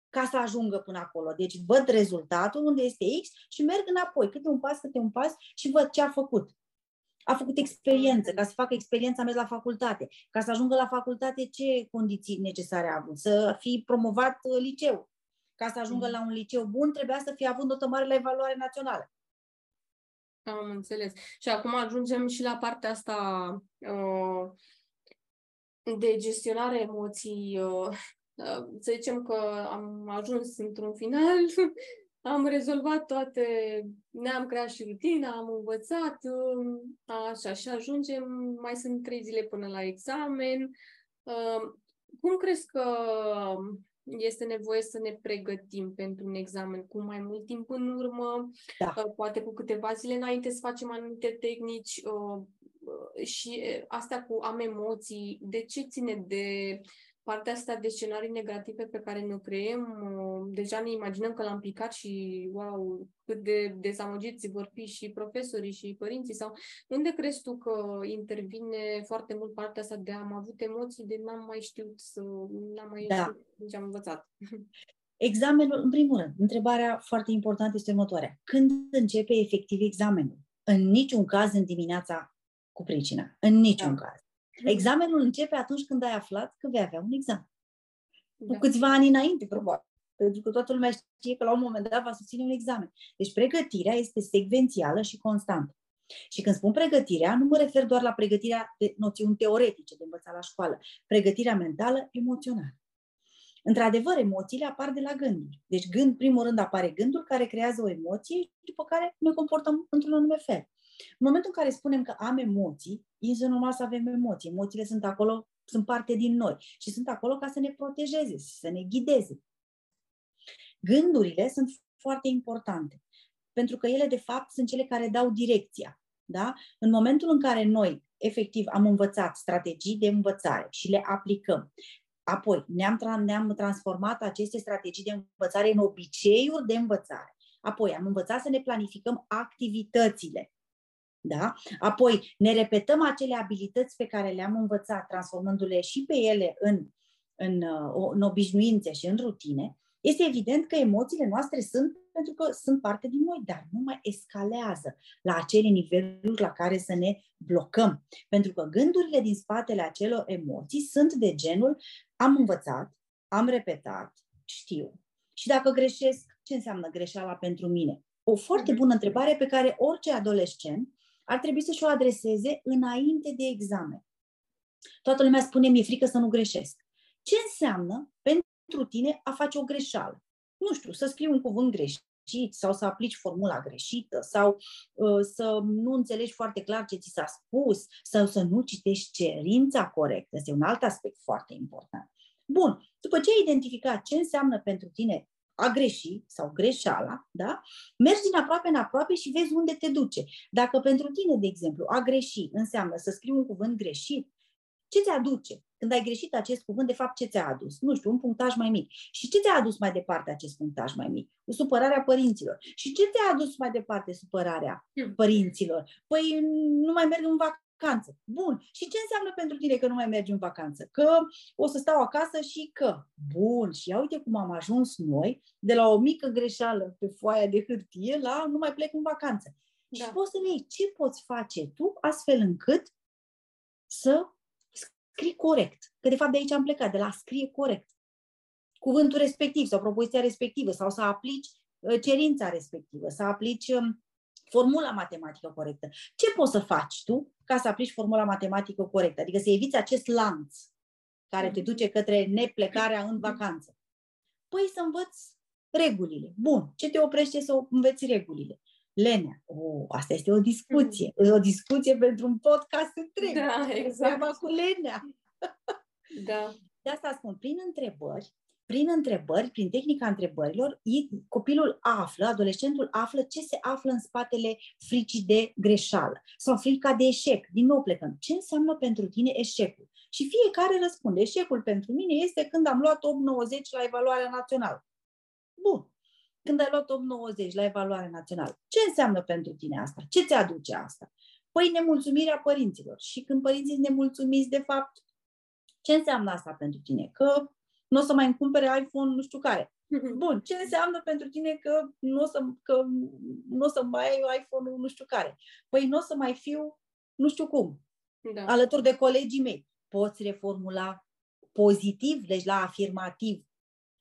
ca să ajungă până acolo. Deci văd rezultatul unde este X și merg înapoi, câte un pas, câte un pas și văd ce a făcut. A făcut experiență, ca să facă experiența, a mers la facultate. Ca să ajungă la facultate, ce condiții necesare a avut? Să fi promovat uh, liceu. Ca să ajungă mm. la un liceu bun, trebuia să fie avut notă mare la evaluare națională. Am înțeles. Și acum ajungem și la partea asta uh, de gestionare emoții. Uh, uh, să zicem că am ajuns într-un final, am rezolvat toate, ne-am creat și rutina, am învățat, uh, așa, și ajungem, mai sunt trei zile până la examen. Uh, cum crezi că este nevoie să ne pregătim pentru un examen cu mai mult timp în urmă, da. Uh, poate cu câteva zile înainte să facem anumite tehnici uh, uh, și astea cu am emoții, de ce ține de partea asta de scenarii negative pe care ne creăm, uh, deja ne imaginăm că l-am picat și, wow, cât de dezamăgiți vor fi și profesorii și părinții sau unde crezi tu că intervine foarte mult partea asta de am avut emoții de n-am mai știut să, n-am mai da. știut ce am învățat? Examenul, în primul rând, întrebarea foarte importantă este următoarea. Când începe efectiv examenul? În niciun caz în dimineața cu pricina. În niciun da. caz. Examenul începe atunci când ai aflat că vei avea un examen. Da. Cu câțiva ani înainte, probabil. Pentru că toată lumea știe că la un moment dat va susține un examen. Deci pregătirea este secvențială și constantă. Și când spun pregătirea, nu mă refer doar la pregătirea de noțiuni teoretice de învățat la școală, pregătirea mentală, emoțională. Într-adevăr, emoțiile apar de la gânduri. Deci, gând, primul rând, apare gândul care creează o emoție, după care ne comportăm într-un anume fel. În momentul în care spunem că am emoții, este normal să avem emoții. Emoțiile sunt acolo, sunt parte din noi și sunt acolo ca să ne protejeze, să ne ghideze. Gândurile sunt foarte importante, pentru că ele, de fapt, sunt cele care dau direcția. Da? În momentul în care noi, efectiv, am învățat strategii de învățare și le aplicăm, apoi ne-am, tra- ne-am transformat aceste strategii de învățare în obiceiuri de învățare, apoi am învățat să ne planificăm activitățile, da? Apoi ne repetăm acele abilități pe care le-am învățat, transformându-le și pe ele în, în, uh, în obișnuințe și în rutine, este evident că emoțiile noastre sunt pentru că sunt parte din noi, dar nu mai escalează la acele niveluri la care să ne blocăm. Pentru că gândurile din spatele acelor emoții sunt de genul am învățat, am repetat, știu. Și dacă greșesc, ce înseamnă greșeala pentru mine? O foarte mhm. bună întrebare pe care orice adolescent ar trebui să-și o adreseze înainte de examen. Toată lumea spune, mi-e frică să nu greșesc. Ce înseamnă pentru tine a face o greșeală? Nu știu, să scrii un cuvânt greșit sau să aplici formula greșită sau uh, să nu înțelegi foarte clar ce ți s-a spus sau să nu citești cerința corectă. Este un alt aspect foarte important. Bun, după ce ai identificat ce înseamnă pentru tine a greși sau greșeala, da? mergi din aproape în aproape și vezi unde te duce. Dacă pentru tine, de exemplu, a greși înseamnă să scrii un cuvânt greșit, ce ți aduce? Când ai greșit acest cuvânt, de fapt, ce ți-a adus? Nu știu, un punctaj mai mic. Și ce ți-a adus mai departe acest punctaj mai mic? Supărarea părinților. Și ce ți-a adus mai departe supărarea hmm. părinților? Păi nu mai merg în vacanță. Bun. Și ce înseamnă pentru tine că nu mai mergi în vacanță? Că o să stau acasă și că. Bun. Și ia uite cum am ajuns noi de la o mică greșeală pe foaia de hârtie la nu mai plec în vacanță. Da. Și poți să ne iei ce poți face tu astfel încât să scrii corect. Că de fapt de aici am plecat, de la scrie corect. Cuvântul respectiv sau propoziția respectivă sau să aplici uh, cerința respectivă, să aplici um, formula matematică corectă. Ce poți să faci tu ca să aplici formula matematică corectă? Adică să eviți acest lanț care te duce către neplecarea în vacanță. Păi să învăț regulile. Bun. Ce te oprește să înveți regulile? Lenea. Oh, asta este o discuție. Mm. O discuție pentru un podcast întreg. Da, exact. cu Lenea. Da. De asta spun, prin întrebări, prin întrebări, prin tehnica întrebărilor, copilul află, adolescentul află ce se află în spatele fricii de greșeală sau frica de eșec. Din nou plecăm. Ce înseamnă pentru tine eșecul? Și fiecare răspunde. Eșecul pentru mine este când am luat 8-90 la evaluarea națională. Bun când ai luat 890 la evaluare națională. Ce înseamnă pentru tine asta? Ce ți aduce asta? Păi nemulțumirea părinților. Și când părinții sunt nemulțumiți, de fapt, ce înseamnă asta pentru tine? Că nu o să mai îmi cumpere iPhone nu știu care. Bun, ce înseamnă pentru tine că nu o să, că nu o să mai ai iPhone nu știu care? Păi nu o să mai fiu nu știu cum, da. alături de colegii mei. Poți reformula pozitiv, deci la afirmativ,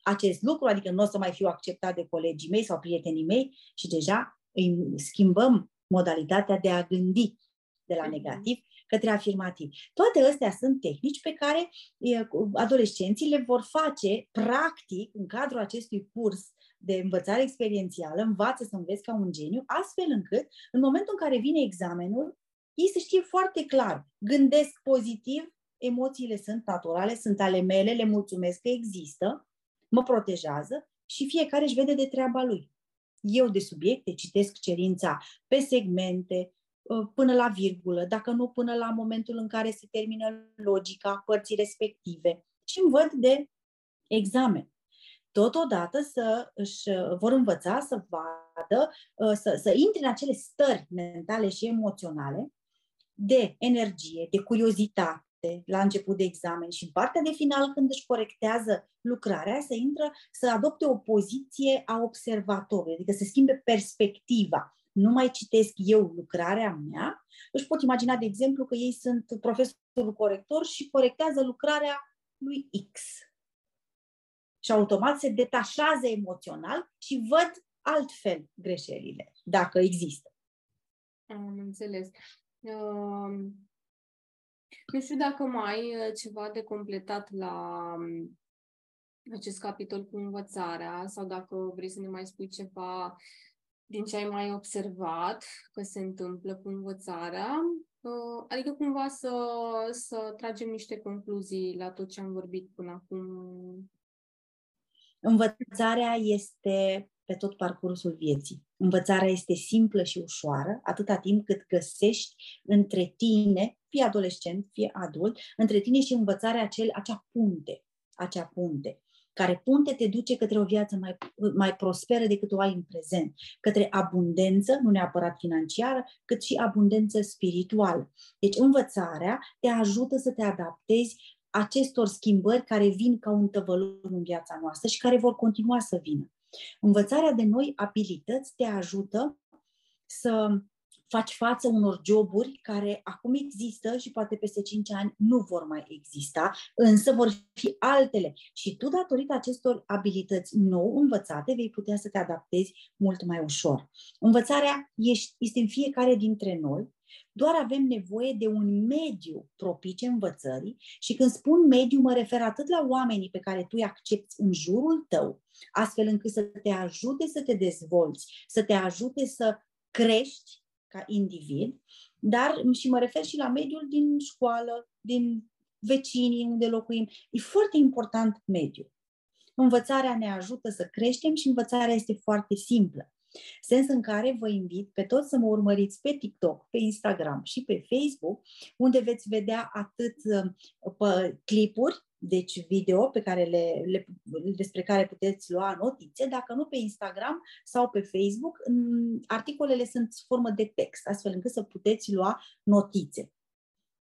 acest lucru, adică nu o să mai fiu acceptat de colegii mei sau prietenii mei și deja îi schimbăm modalitatea de a gândi de la mhm. negativ către afirmativ. Toate astea sunt tehnici pe care adolescenții le vor face practic în cadrul acestui curs de învățare experiențială, învață să înveți ca un geniu, astfel încât în momentul în care vine examenul, ei să știe foarte clar, gândesc pozitiv, emoțiile sunt naturale, sunt ale mele, le mulțumesc că există, mă protejează și fiecare își vede de treaba lui. Eu de subiecte citesc cerința pe segmente, ă, până la virgulă, dacă nu până la momentul în care se termină logica părții respective și îmi văd de examen. Totodată să își vor învăța să vadă, ă, să, să intre în acele stări mentale și emoționale de energie, de curiozitate, la început de examen și în partea de final, când își corectează lucrarea, să intră, să adopte o poziție a observatorului, adică să schimbe perspectiva. Nu mai citesc eu lucrarea mea, își pot imagina, de exemplu, că ei sunt profesorul corector și corectează lucrarea lui X. Și automat se detașează emoțional și văd altfel greșelile, dacă există. Am înțeles. Uh, nu știu dacă mai ai uh, ceva de completat la um, acest capitol cu învățarea sau dacă vrei să ne mai spui ceva din ce ai mai observat că se întâmplă cu învățarea, uh, adică cumva să, să tragem niște concluzii la tot ce am vorbit până acum. Învățarea este pe tot parcursul vieții. Învățarea este simplă și ușoară, atâta timp cât găsești între tine, fie adolescent, fie adult, între tine și învățarea acel, acea punte, acea punte care punte te duce către o viață mai, mai prosperă decât o ai în prezent, către abundență, nu neapărat financiară, cât și abundență spirituală. Deci învățarea te ajută să te adaptezi acestor schimbări care vin ca un tăvălug în viața noastră și care vor continua să vină. Învățarea de noi abilități te ajută să faci față unor joburi care acum există și poate peste 5 ani nu vor mai exista, însă vor fi altele. Și tu, datorită acestor abilități nou învățate, vei putea să te adaptezi mult mai ușor. Învățarea este în fiecare dintre noi doar avem nevoie de un mediu propice învățării și când spun mediu mă refer atât la oamenii pe care tu îi accepti în jurul tău, astfel încât să te ajute să te dezvolți, să te ajute să crești ca individ, dar și mă refer și la mediul din școală, din vecinii unde locuim. E foarte important mediul. Învățarea ne ajută să creștem și învățarea este foarte simplă. Sens în care vă invit pe toți să mă urmăriți pe TikTok, pe Instagram și pe Facebook, unde veți vedea atât uh, clipuri, deci video pe care le, le, despre care puteți lua notițe, dacă nu pe Instagram sau pe Facebook, articolele sunt formă de text, astfel încât să puteți lua notițe.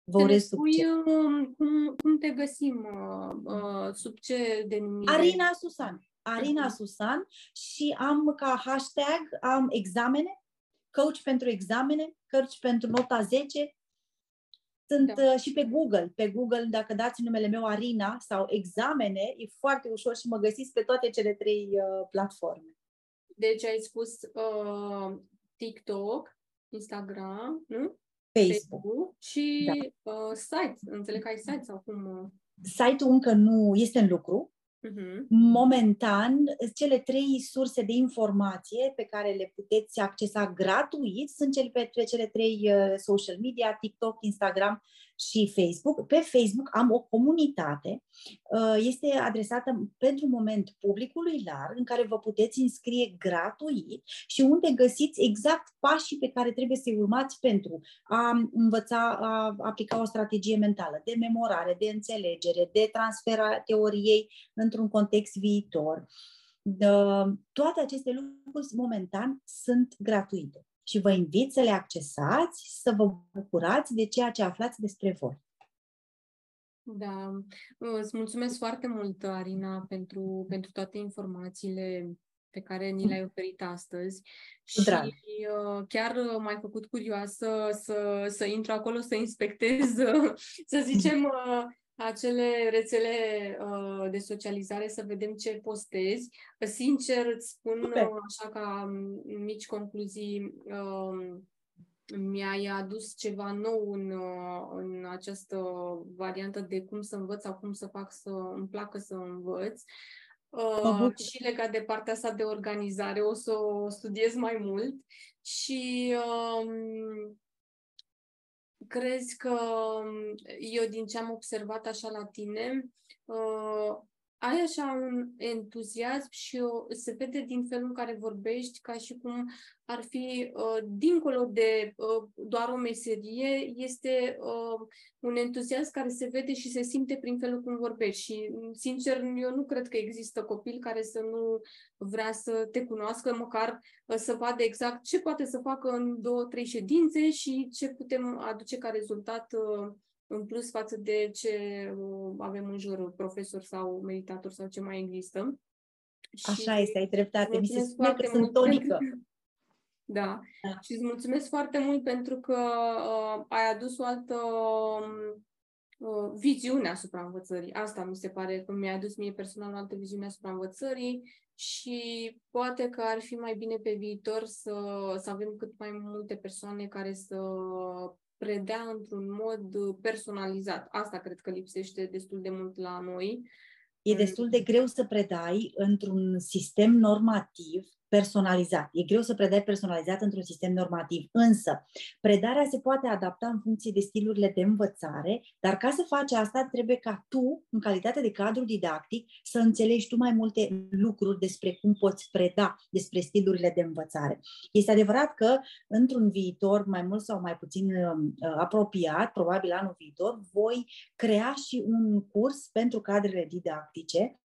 Vă urez succes. Um, cum, cum te găsim? Uh, uh, sub ce denumire? Arina Susan. Arina Susan și am ca hashtag am examene, coach pentru examene, coach pentru nota 10. Sunt da. uh, și pe Google. Pe Google, dacă dați numele meu Arina sau examene, e foarte ușor și mă găsiți pe toate cele trei uh, platforme. Deci ai spus uh, TikTok, Instagram, nu? Facebook. Facebook și da. uh, site. Înțeleg că ai site sau cum? Uh? Site-ul încă nu este în lucru. Uh-huh. Momentan, cele trei surse de informație pe care le puteți accesa gratuit sunt cele pe, pe cele trei uh, social media, TikTok, Instagram și Facebook. Pe Facebook am o comunitate, uh, este adresată pentru moment publicului larg, în care vă puteți înscrie gratuit și unde găsiți exact pașii pe care trebuie să-i urmați pentru a învăța, a aplica o strategie mentală de memorare, de înțelegere, de transfera teoriei într-un context viitor. De, toate aceste lucruri momentan sunt gratuite și vă invit să le accesați, să vă bucurați de ceea ce aflați despre voi. Da, îți mulțumesc foarte mult, Arina, pentru, pentru toate informațiile pe care ni le-ai oferit astăzi. Și Drag. Uh, chiar m-ai făcut curioasă să, să intru acolo, să inspectez, să zicem, uh, acele rețele uh, de socializare să vedem ce postezi. Sincer, îți spun okay. uh, așa ca mici concluzii, uh, mi-ai adus ceva nou în, uh, în această variantă de cum să învăț sau cum să fac să îmi placă să învăț. Uh, și legat de partea asta de organizare, o să o studiez mai mult și uh, crezi că um, eu, din ce am observat așa la tine, uh, ai așa un entuziasm și o, se vede din felul în care vorbești ca și cum ar fi uh, dincolo de uh, doar o meserie, este uh, un entuziasm care se vede și se simte prin felul cum vorbești. Și, sincer, eu nu cred că există copil care să nu vrea să te cunoască, măcar uh, să vadă exact ce poate să facă în două, trei ședințe și ce putem aduce ca rezultat uh, în plus față de ce uh, avem în jur, profesor sau meditator sau ce mai există. Așa și este, ai dreptate. Mi se spune că sunt tonică. Pentru... Da. da. Și îți mulțumesc foarte mult pentru că uh, ai adus o altă uh, viziune asupra învățării. Asta mi se pare că mi-a adus mie personal o altă viziune asupra învățării și poate că ar fi mai bine pe viitor să, să avem cât mai multe persoane care să predea într-un mod personalizat. Asta cred că lipsește destul de mult la noi. E destul de greu să predai într-un sistem normativ personalizat. E greu să predai personalizat într-un sistem normativ, însă predarea se poate adapta în funcție de stilurile de învățare, dar ca să faci asta trebuie ca tu, în calitate de cadru didactic, să înțelegi tu mai multe lucruri despre cum poți preda, despre stilurile de învățare. Este adevărat că într-un viitor mai mult sau mai puțin uh, apropiat, probabil anul viitor, voi crea și un curs pentru cadrele didactice uh-huh.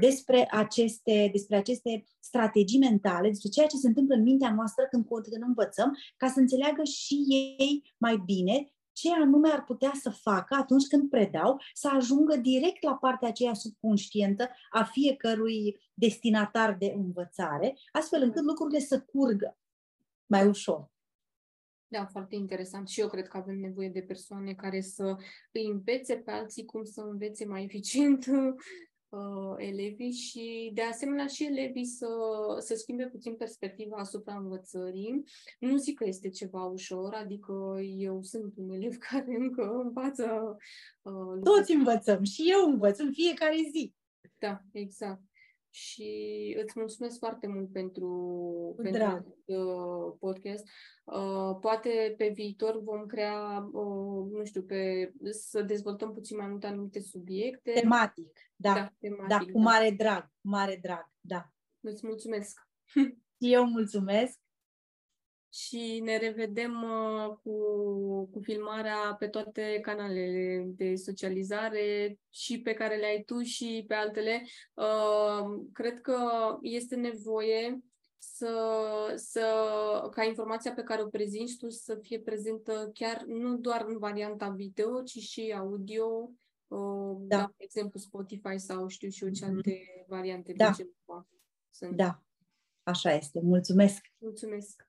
Despre, aceste, despre aceste strategii mentale, despre ceea ce se întâmplă în mintea noastră când, când învățăm, ca să înțeleagă și ei mai bine ce anume ar putea să facă atunci când predau, să ajungă direct la partea aceea subconștientă a fiecărui destinatar de învățare, astfel încât lucrurile să curgă mai ușor. Da, foarte interesant. Și eu cred că avem nevoie de persoane care să îi învețe pe alții cum să învețe mai eficient uh, elevii și de asemenea și elevii să, să schimbe puțin perspectiva asupra învățării. Nu zic că este ceva ușor, adică eu sunt un elev care încă învață. Uh, Toți învățăm și eu învăț în fiecare zi. Da, exact și îți mulțumesc foarte mult pentru, pentru uh, podcast. Uh, poate pe viitor vom crea, uh, nu știu, pe, să dezvoltăm puțin mai mult anumite subiecte. Tematic, da. Da, tematic, da cu da. mare drag, mare drag, da. Îți mulțumesc. Eu mulțumesc și ne revedem uh, cu, cu filmarea pe toate canalele de socializare și pe care le ai tu și pe altele. Uh, cred că este nevoie să, să, ca informația pe care o prezinți tu să fie prezentă chiar nu doar în varianta video, ci și audio, uh, da. da de exemplu Spotify sau știu și eu ce mhm. alte variante da. de Sunt. Da, așa este. Mulțumesc! Mulțumesc!